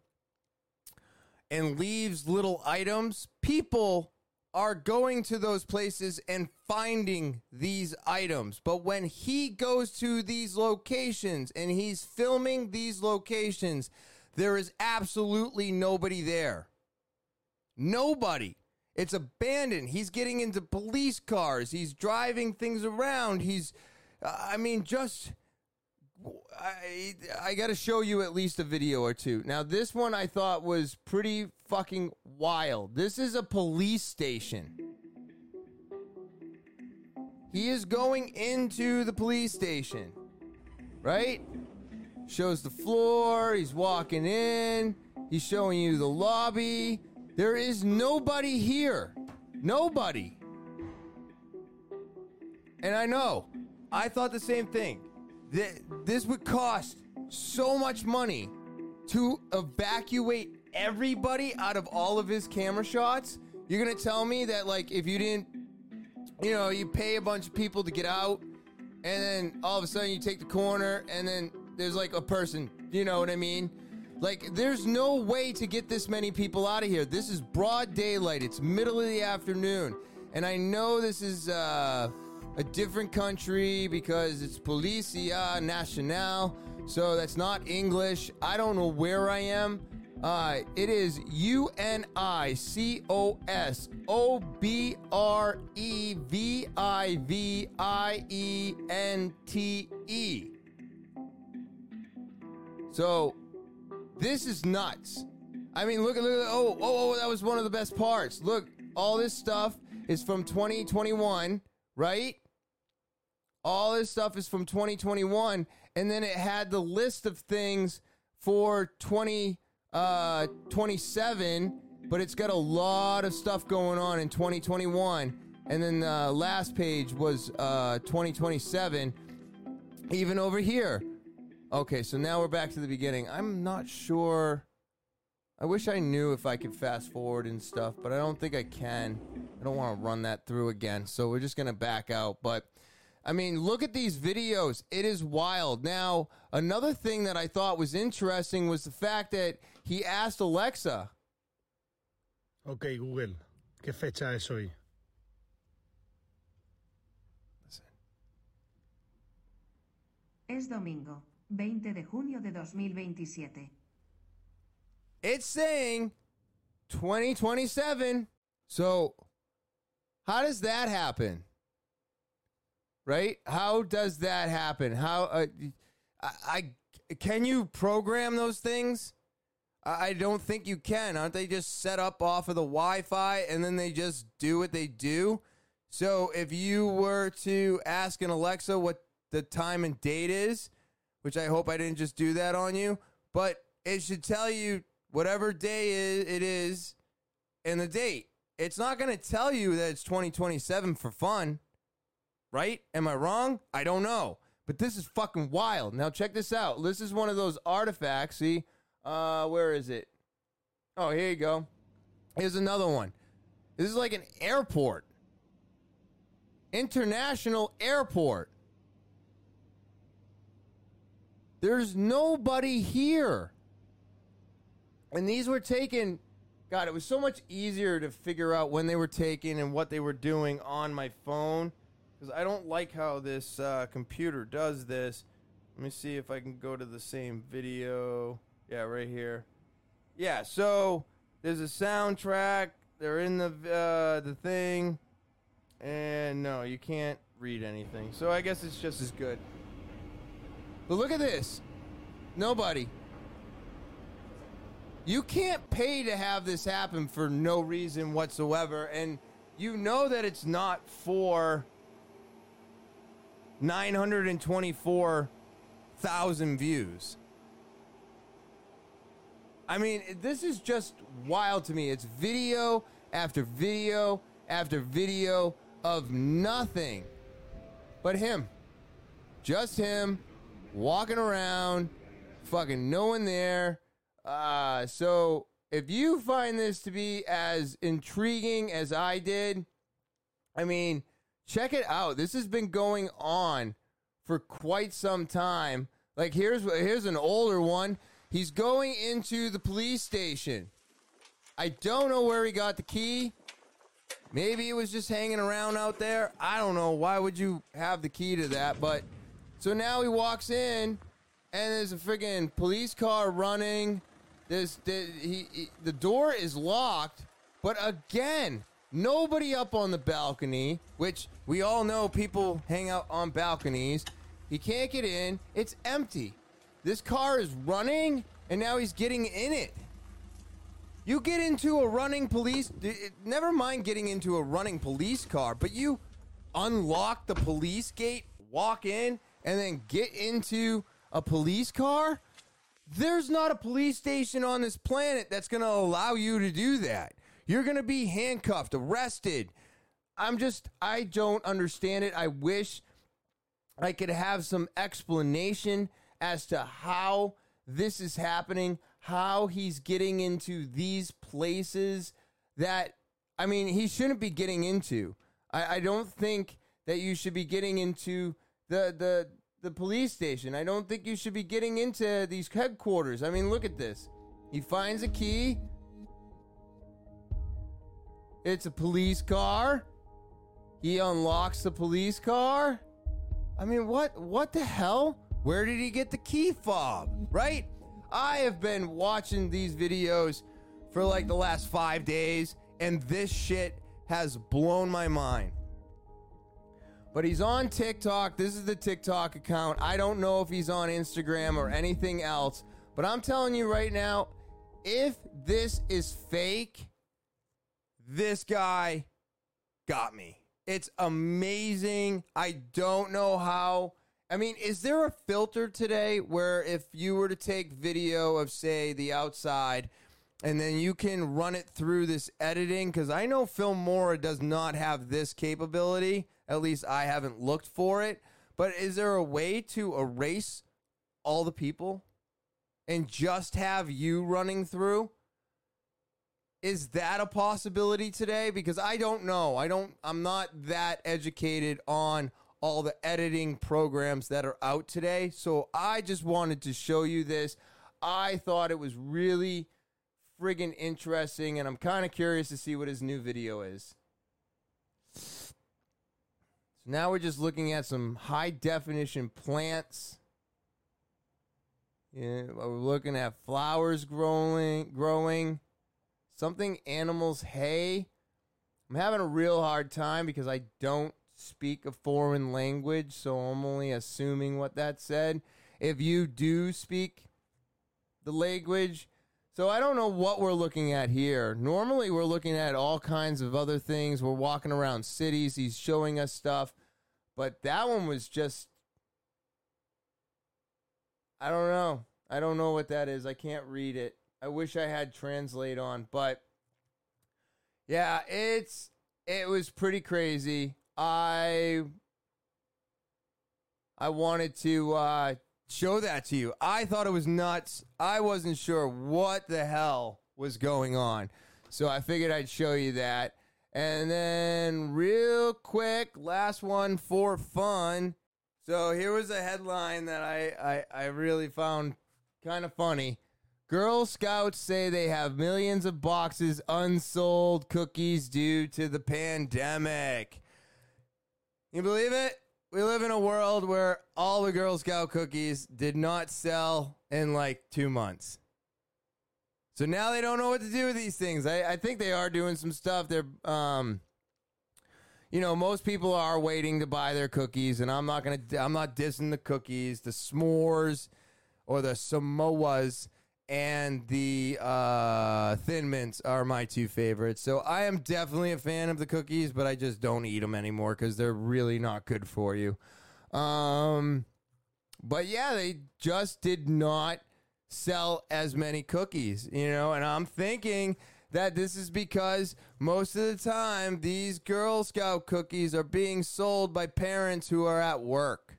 and leaves little items, people are going to those places and finding these items. But when he goes to these locations and he's filming these locations, there is absolutely nobody there. Nobody. It's abandoned. He's getting into police cars. He's driving things around. He's, I mean, just. I, I got to show you at least a video or two. Now, this one I thought was pretty fucking wild. This is a police station. He is going into the police station, right? Shows the floor. He's walking in. He's showing you the lobby. There is nobody here. Nobody. And I know, I thought the same thing. That this would cost so much money to evacuate everybody out of all of his camera shots. You're gonna tell me that like if you didn't, you know, you pay a bunch of people to get out, and then all of a sudden you take the corner, and then there's like a person. You know what I mean? Like, there's no way to get this many people out of here. This is broad daylight. It's middle of the afternoon. And I know this is uh, a different country because it's Policia Nacional. So that's not English. I don't know where I am. Uh, it is U N I C O S O B R E V I V I E N T E. So this is nuts. I mean, look at look at oh, oh oh that was one of the best parts. Look, all this stuff is from 2021, right? All this stuff is from 2021, and then it had the list of things for 20 uh 27, but it's got a lot of stuff going on in 2021. And then the last page was uh 2027. Even over here, Okay, so now we're back to the beginning. I'm not sure. I wish I knew if I could fast forward and stuff, but I don't think I can. I don't want to run that through again, so we're just to back out. But I mean, look at these videos. It is wild. Now, another thing that I thought was interesting was the fact that he asked Alexa. Ok, Google, ¿qué fecha es hoy? Es domingo. 20 de junio de 2027. It's saying 2027. So, how does that happen? Right? How does that happen? How uh, I, I can you program those things? I, I don't think you can. Aren't they just set up off of the Wi-Fi and then they just do what they do? So, if you were to ask an Alexa what the time and date is, which I hope I didn't just do that on you, but it should tell you whatever day it is and the date. It's not going to tell you that it's 2027 for fun, right? Am I wrong? I don't know. But this is fucking wild. Now check this out. This is one of those artifacts. See, uh, where is it? Oh, here you go. Here's another one. This is like an airport, international airport. There's nobody here. And these were taken. God, it was so much easier to figure out when they were taken and what they were doing on my phone. Because I don't like how this uh, computer does this. Let me see if I can go to the same video. Yeah, right here. Yeah, so there's a soundtrack. They're in the uh, the thing, and no, you can't read anything. So I guess it's just as good. But look at this. Nobody. You can't pay to have this happen for no reason whatsoever. And you know that it's not for 924 thousand views. I mean, this is just wild to me. It's video after video after video of nothing but him. Just him walking around, fucking no one there. Uh, so if you find this to be as intriguing as I did, I mean, check it out. This has been going on for quite some time. Like here's here's an older one. He's going into the police station. I don't know where he got the key. Maybe it was just hanging around out there. I don't know. Why would you have the key to that? But so now he walks in, and there's a freaking police car running. There's the, he, he, the door is locked, but again, nobody up on the balcony. Which we all know people hang out on balconies. He can't get in. It's empty. This car is running, and now he's getting in it. You get into a running police, eh, never mind getting into a running police car, but you unlock the police gate, walk in, and then get into a police car? There's not a police station on this planet that's going to allow you to do that. You're going to be handcuffed, arrested. I'm just, I don't understand it. I wish I could have some explanation as to how this is happening, how he's getting into these places that, I mean, he shouldn't be getting into. I, I don't think that you should be getting into the, the, the police station. I don't think you should be getting into these headquarters. I mean, look at this. He finds a key. It's a police car. He unlocks the police car. I mean, what what the hell? Where did he get the key fob? Right? I have been watching these videos for like the last five days, and this shit has blown my mind. But he's on TikTok. This is the TikTok account. I don't know if he's on Instagram or anything else. But I'm telling you right now, if this is fake, this guy got me. It's amazing. I don't know how I mean, is there a filter today where if you were to take video of, say, the outside, and then you can run it through this editing? Because I know Filmora does not have this capability. At least I haven't looked for it. But is there a way to erase all the people and just have you running through? Is that a possibility today? Because I don't know. I don't. I'm not that educated on all the editing programs that are out today. So I just wanted to show you this. I thought it was really friggin' interesting, and I'm kind of curious to see what his new video is. So now we're just looking at some high definition plants. Yeah, we're looking at flowers growing, growing, something animals hay. I'm having a real hard time because I don't speak a foreign language, so I'm only assuming what that said. If you do speak the language, so I don't know what we're looking at here. Normally, we're looking at all kinds of other things. We're walking around cities. He's showing us stuff, but that one was just. I don't know. I don't know what that is. I can't read it. I wish I had translate on, but yeah, it's it was pretty crazy. I I wanted to uh, show that to you. I thought it was nuts. I wasn't sure what the hell was going on. So I figured I'd show you that. And then, real quick, last one for fun. So here was a headline that I, I, I really found kind of funny. Girl Scouts say they have millions of boxes unsold cookies due to the pandemic. You believe it? We live in a world where all the Girl Scout cookies did not sell in like two months. So now they don't know what to do with these things. I, I think they are doing some stuff. They're, um, you know, most people are waiting to buy their cookies, and I'm not gonna, I'm not dissing the cookies, the s'mores, or the Samoas and the uh, Thin Mints are my two favorites. So I am definitely a fan of the cookies, but I just don't eat them anymore because they're really not good for you. Um, but yeah, they just did not sell as many cookies, you know, and I'm thinking that this is because most of the time these Girl Scout cookies are being sold by parents who are at work.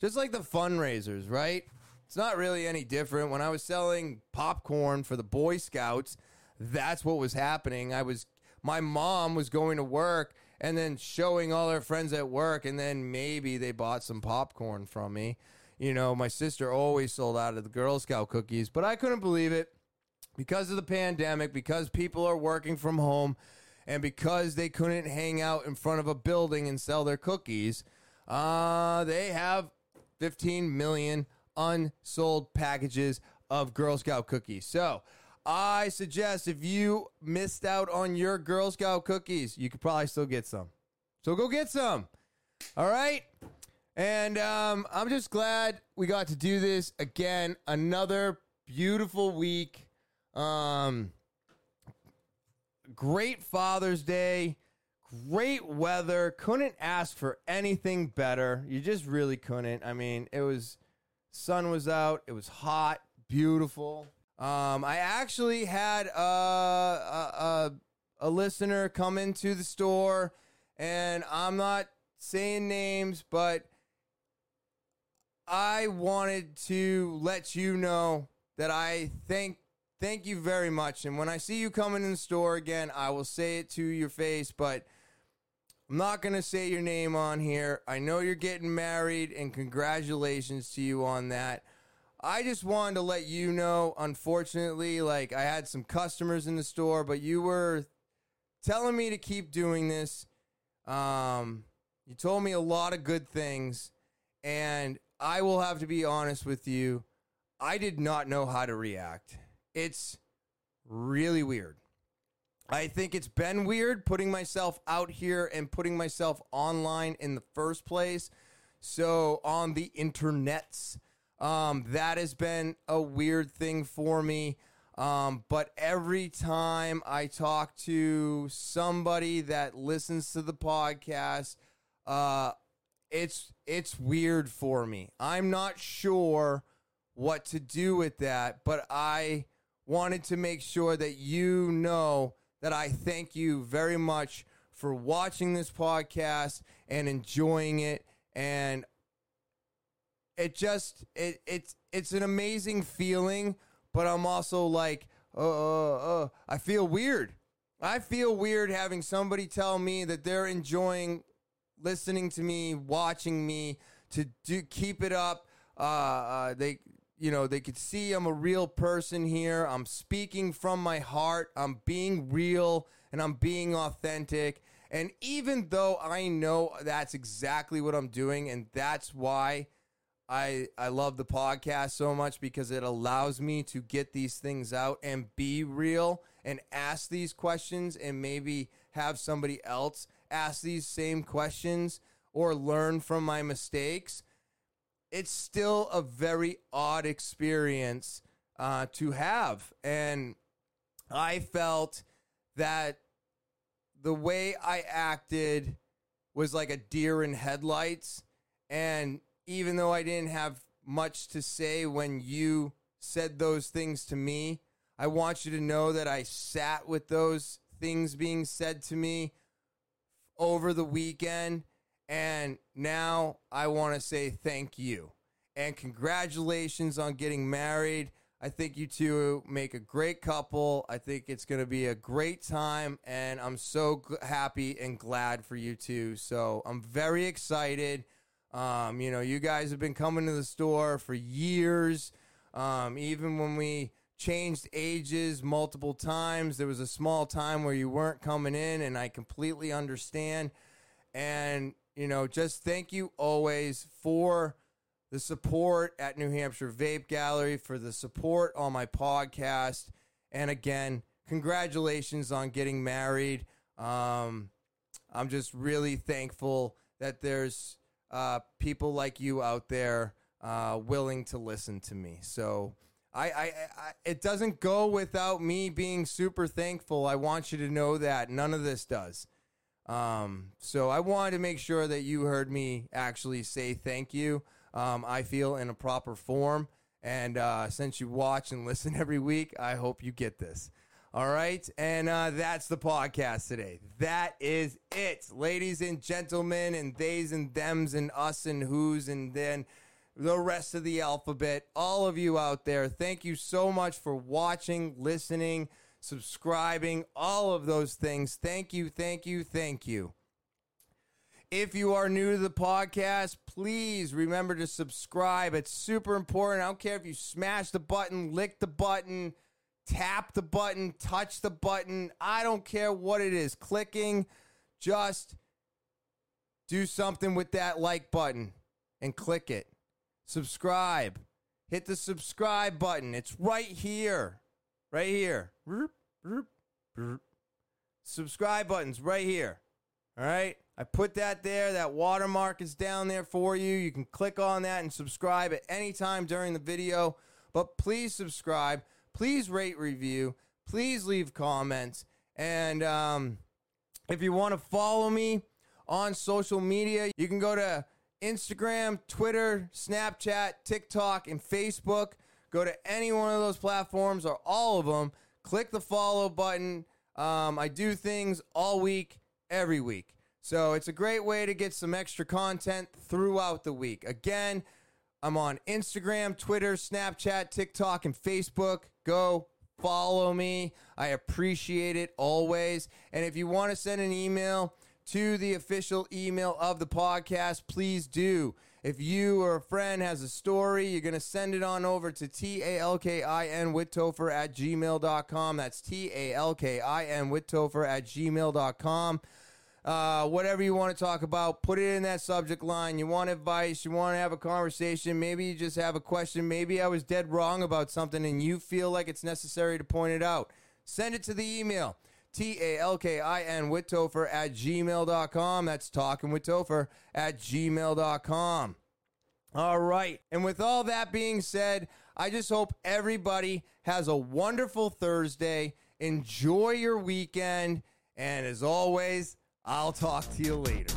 Just like the fundraisers, right? It's not really any different. When I was selling popcorn for the Boy Scouts, that's what was happening. I was my mom was going to work and then showing all her friends at work and then maybe they bought some popcorn from me. You know, my sister always sold out of the Girl Scout cookies, but I couldn't believe it because of the pandemic, because people are working from home, and because they couldn't hang out in front of a building and sell their cookies. Uh, they have 15 million unsold packages of Girl Scout cookies. So, I suggest if you missed out on your Girl Scout cookies, you could probably still get some. So go get some. All right. And um, I'm just glad we got to do this again. Another beautiful week. Um, great Father's Day. Great weather. Couldn't ask for anything better. You just really couldn't. I mean, it was sun was out. It was hot, beautiful. Um, I actually had a, a, a, a listener come into the store, and I'm not saying names, but I wanted to let you know that I thank thank you very much. And when I see you coming in the store again, I will say it to your face, but I'm not going to say your name on here. I know you're getting married, and congratulations to you on that. I just wanted to let you know, unfortunately, like I had some customers in the store, but you were telling me to keep doing this. Um, you told me a lot of good things, and I will have to be honest with you. I did not know how to react. It's really weird. I think it's been weird putting myself out here and putting myself online in the first place. So on the internets, um, that has been a weird thing for me. Um, but every time I talk to somebody that listens to the podcast, uh, it's it's weird for me. I'm not sure what to do with that, but I wanted to make sure that you know that I thank you very much for watching this podcast and enjoying it. And it just it it's it's an amazing feeling but i'm also like uh, uh, uh, i feel weird. I feel weird having somebody tell me that they're enjoying listening to me watching me to do keep it up. Uh, uh they you know they could see i'm a real person here. I'm speaking from my heart. I'm being real and i'm being authentic. And even though i know that's exactly what i'm doing and that's why I I love the podcast so much because it allows me to get these things out and be real and ask these questions and maybe have somebody else ask these same questions or learn from my mistakes. It's still a very odd experience uh, to have, and I felt that the way I acted was like a deer in headlights, and even though I didn't have much to say when you said those things to me, I want you to know that I sat with those things being said to me over the weekend. And now I want to say thank you and congratulations on getting married. I think you two make a great couple. I think it's going to be a great time, and I'm so happy and glad for you two. So I'm very excited. Um, you know, you guys have been coming to the store for years. Um, even when we changed ages multiple times, there was a small time where you weren't coming in, and I completely understand. And, you know, just thank you always for the support at New Hampshire Vape Gallery, for the support on my podcast. And again, congratulations on getting married. Um, I'm just really thankful that there's uh, people like you out there uh, willing to listen to me. So I, I, I, it doesn't go without me being super thankful. I want you to know that none of this does. Um, so I wanted to make sure that you heard me actually say thank you. um, I feel, in a proper form. And uh, since you watch and listen every week, I hope you get this. All right. And uh, that's the podcast today. That is it, ladies and gentlemen, and theys and thems, and us and who's, and then the rest of the alphabet. All of you out there, thank you so much for watching, listening, subscribing, all of those things. Thank you, thank you, thank you. If you are new to the podcast, please remember to subscribe. It's super important. I don't care if you smash the button, lick the button, tap the button, touch the button. I don't care what it is. Clicking, just do something with that like button and click it. Subscribe. Hit the subscribe button. It's right here. Right here. Subscribe button's right here. All right? I put that there. That watermark is down there for you. You can click on that and subscribe at any time during the video. But please subscribe. Please rate, review. Please leave comments. And um, if you want to follow me on social media, you can go to Instagram, Twitter, Snapchat, TikTok, and Facebook. Go to any one of those platforms or all of them. Click the follow button. Um, I do things all week, every week. So it's a great way to get some extra content throughout the week. Again, I'm on Instagram, Twitter, Snapchat, TikTok, and Facebook. Go follow me. I appreciate it always. And if you want to send an email to the official email of the podcast, please do. If you or a friend has a story, you're going to send it on over to T-A-L-K-I-N with Topher at gmail.com. That's T-A-L-K-I-N with Topher at gmail.com. Uh, whatever you want to talk about, put it in that subject line. You want advice, you want to have a conversation, maybe you just have a question. Maybe I was dead wrong about something and you feel like it's necessary to point it out. Send it to the email. T-A-L-K-I-N with Topher at gmail.com. That's talking with Topher at gmail.com. All right. And with all that being said, I just hope everybody has a wonderful Thursday. Enjoy your weekend. And as always, I'll talk to you later.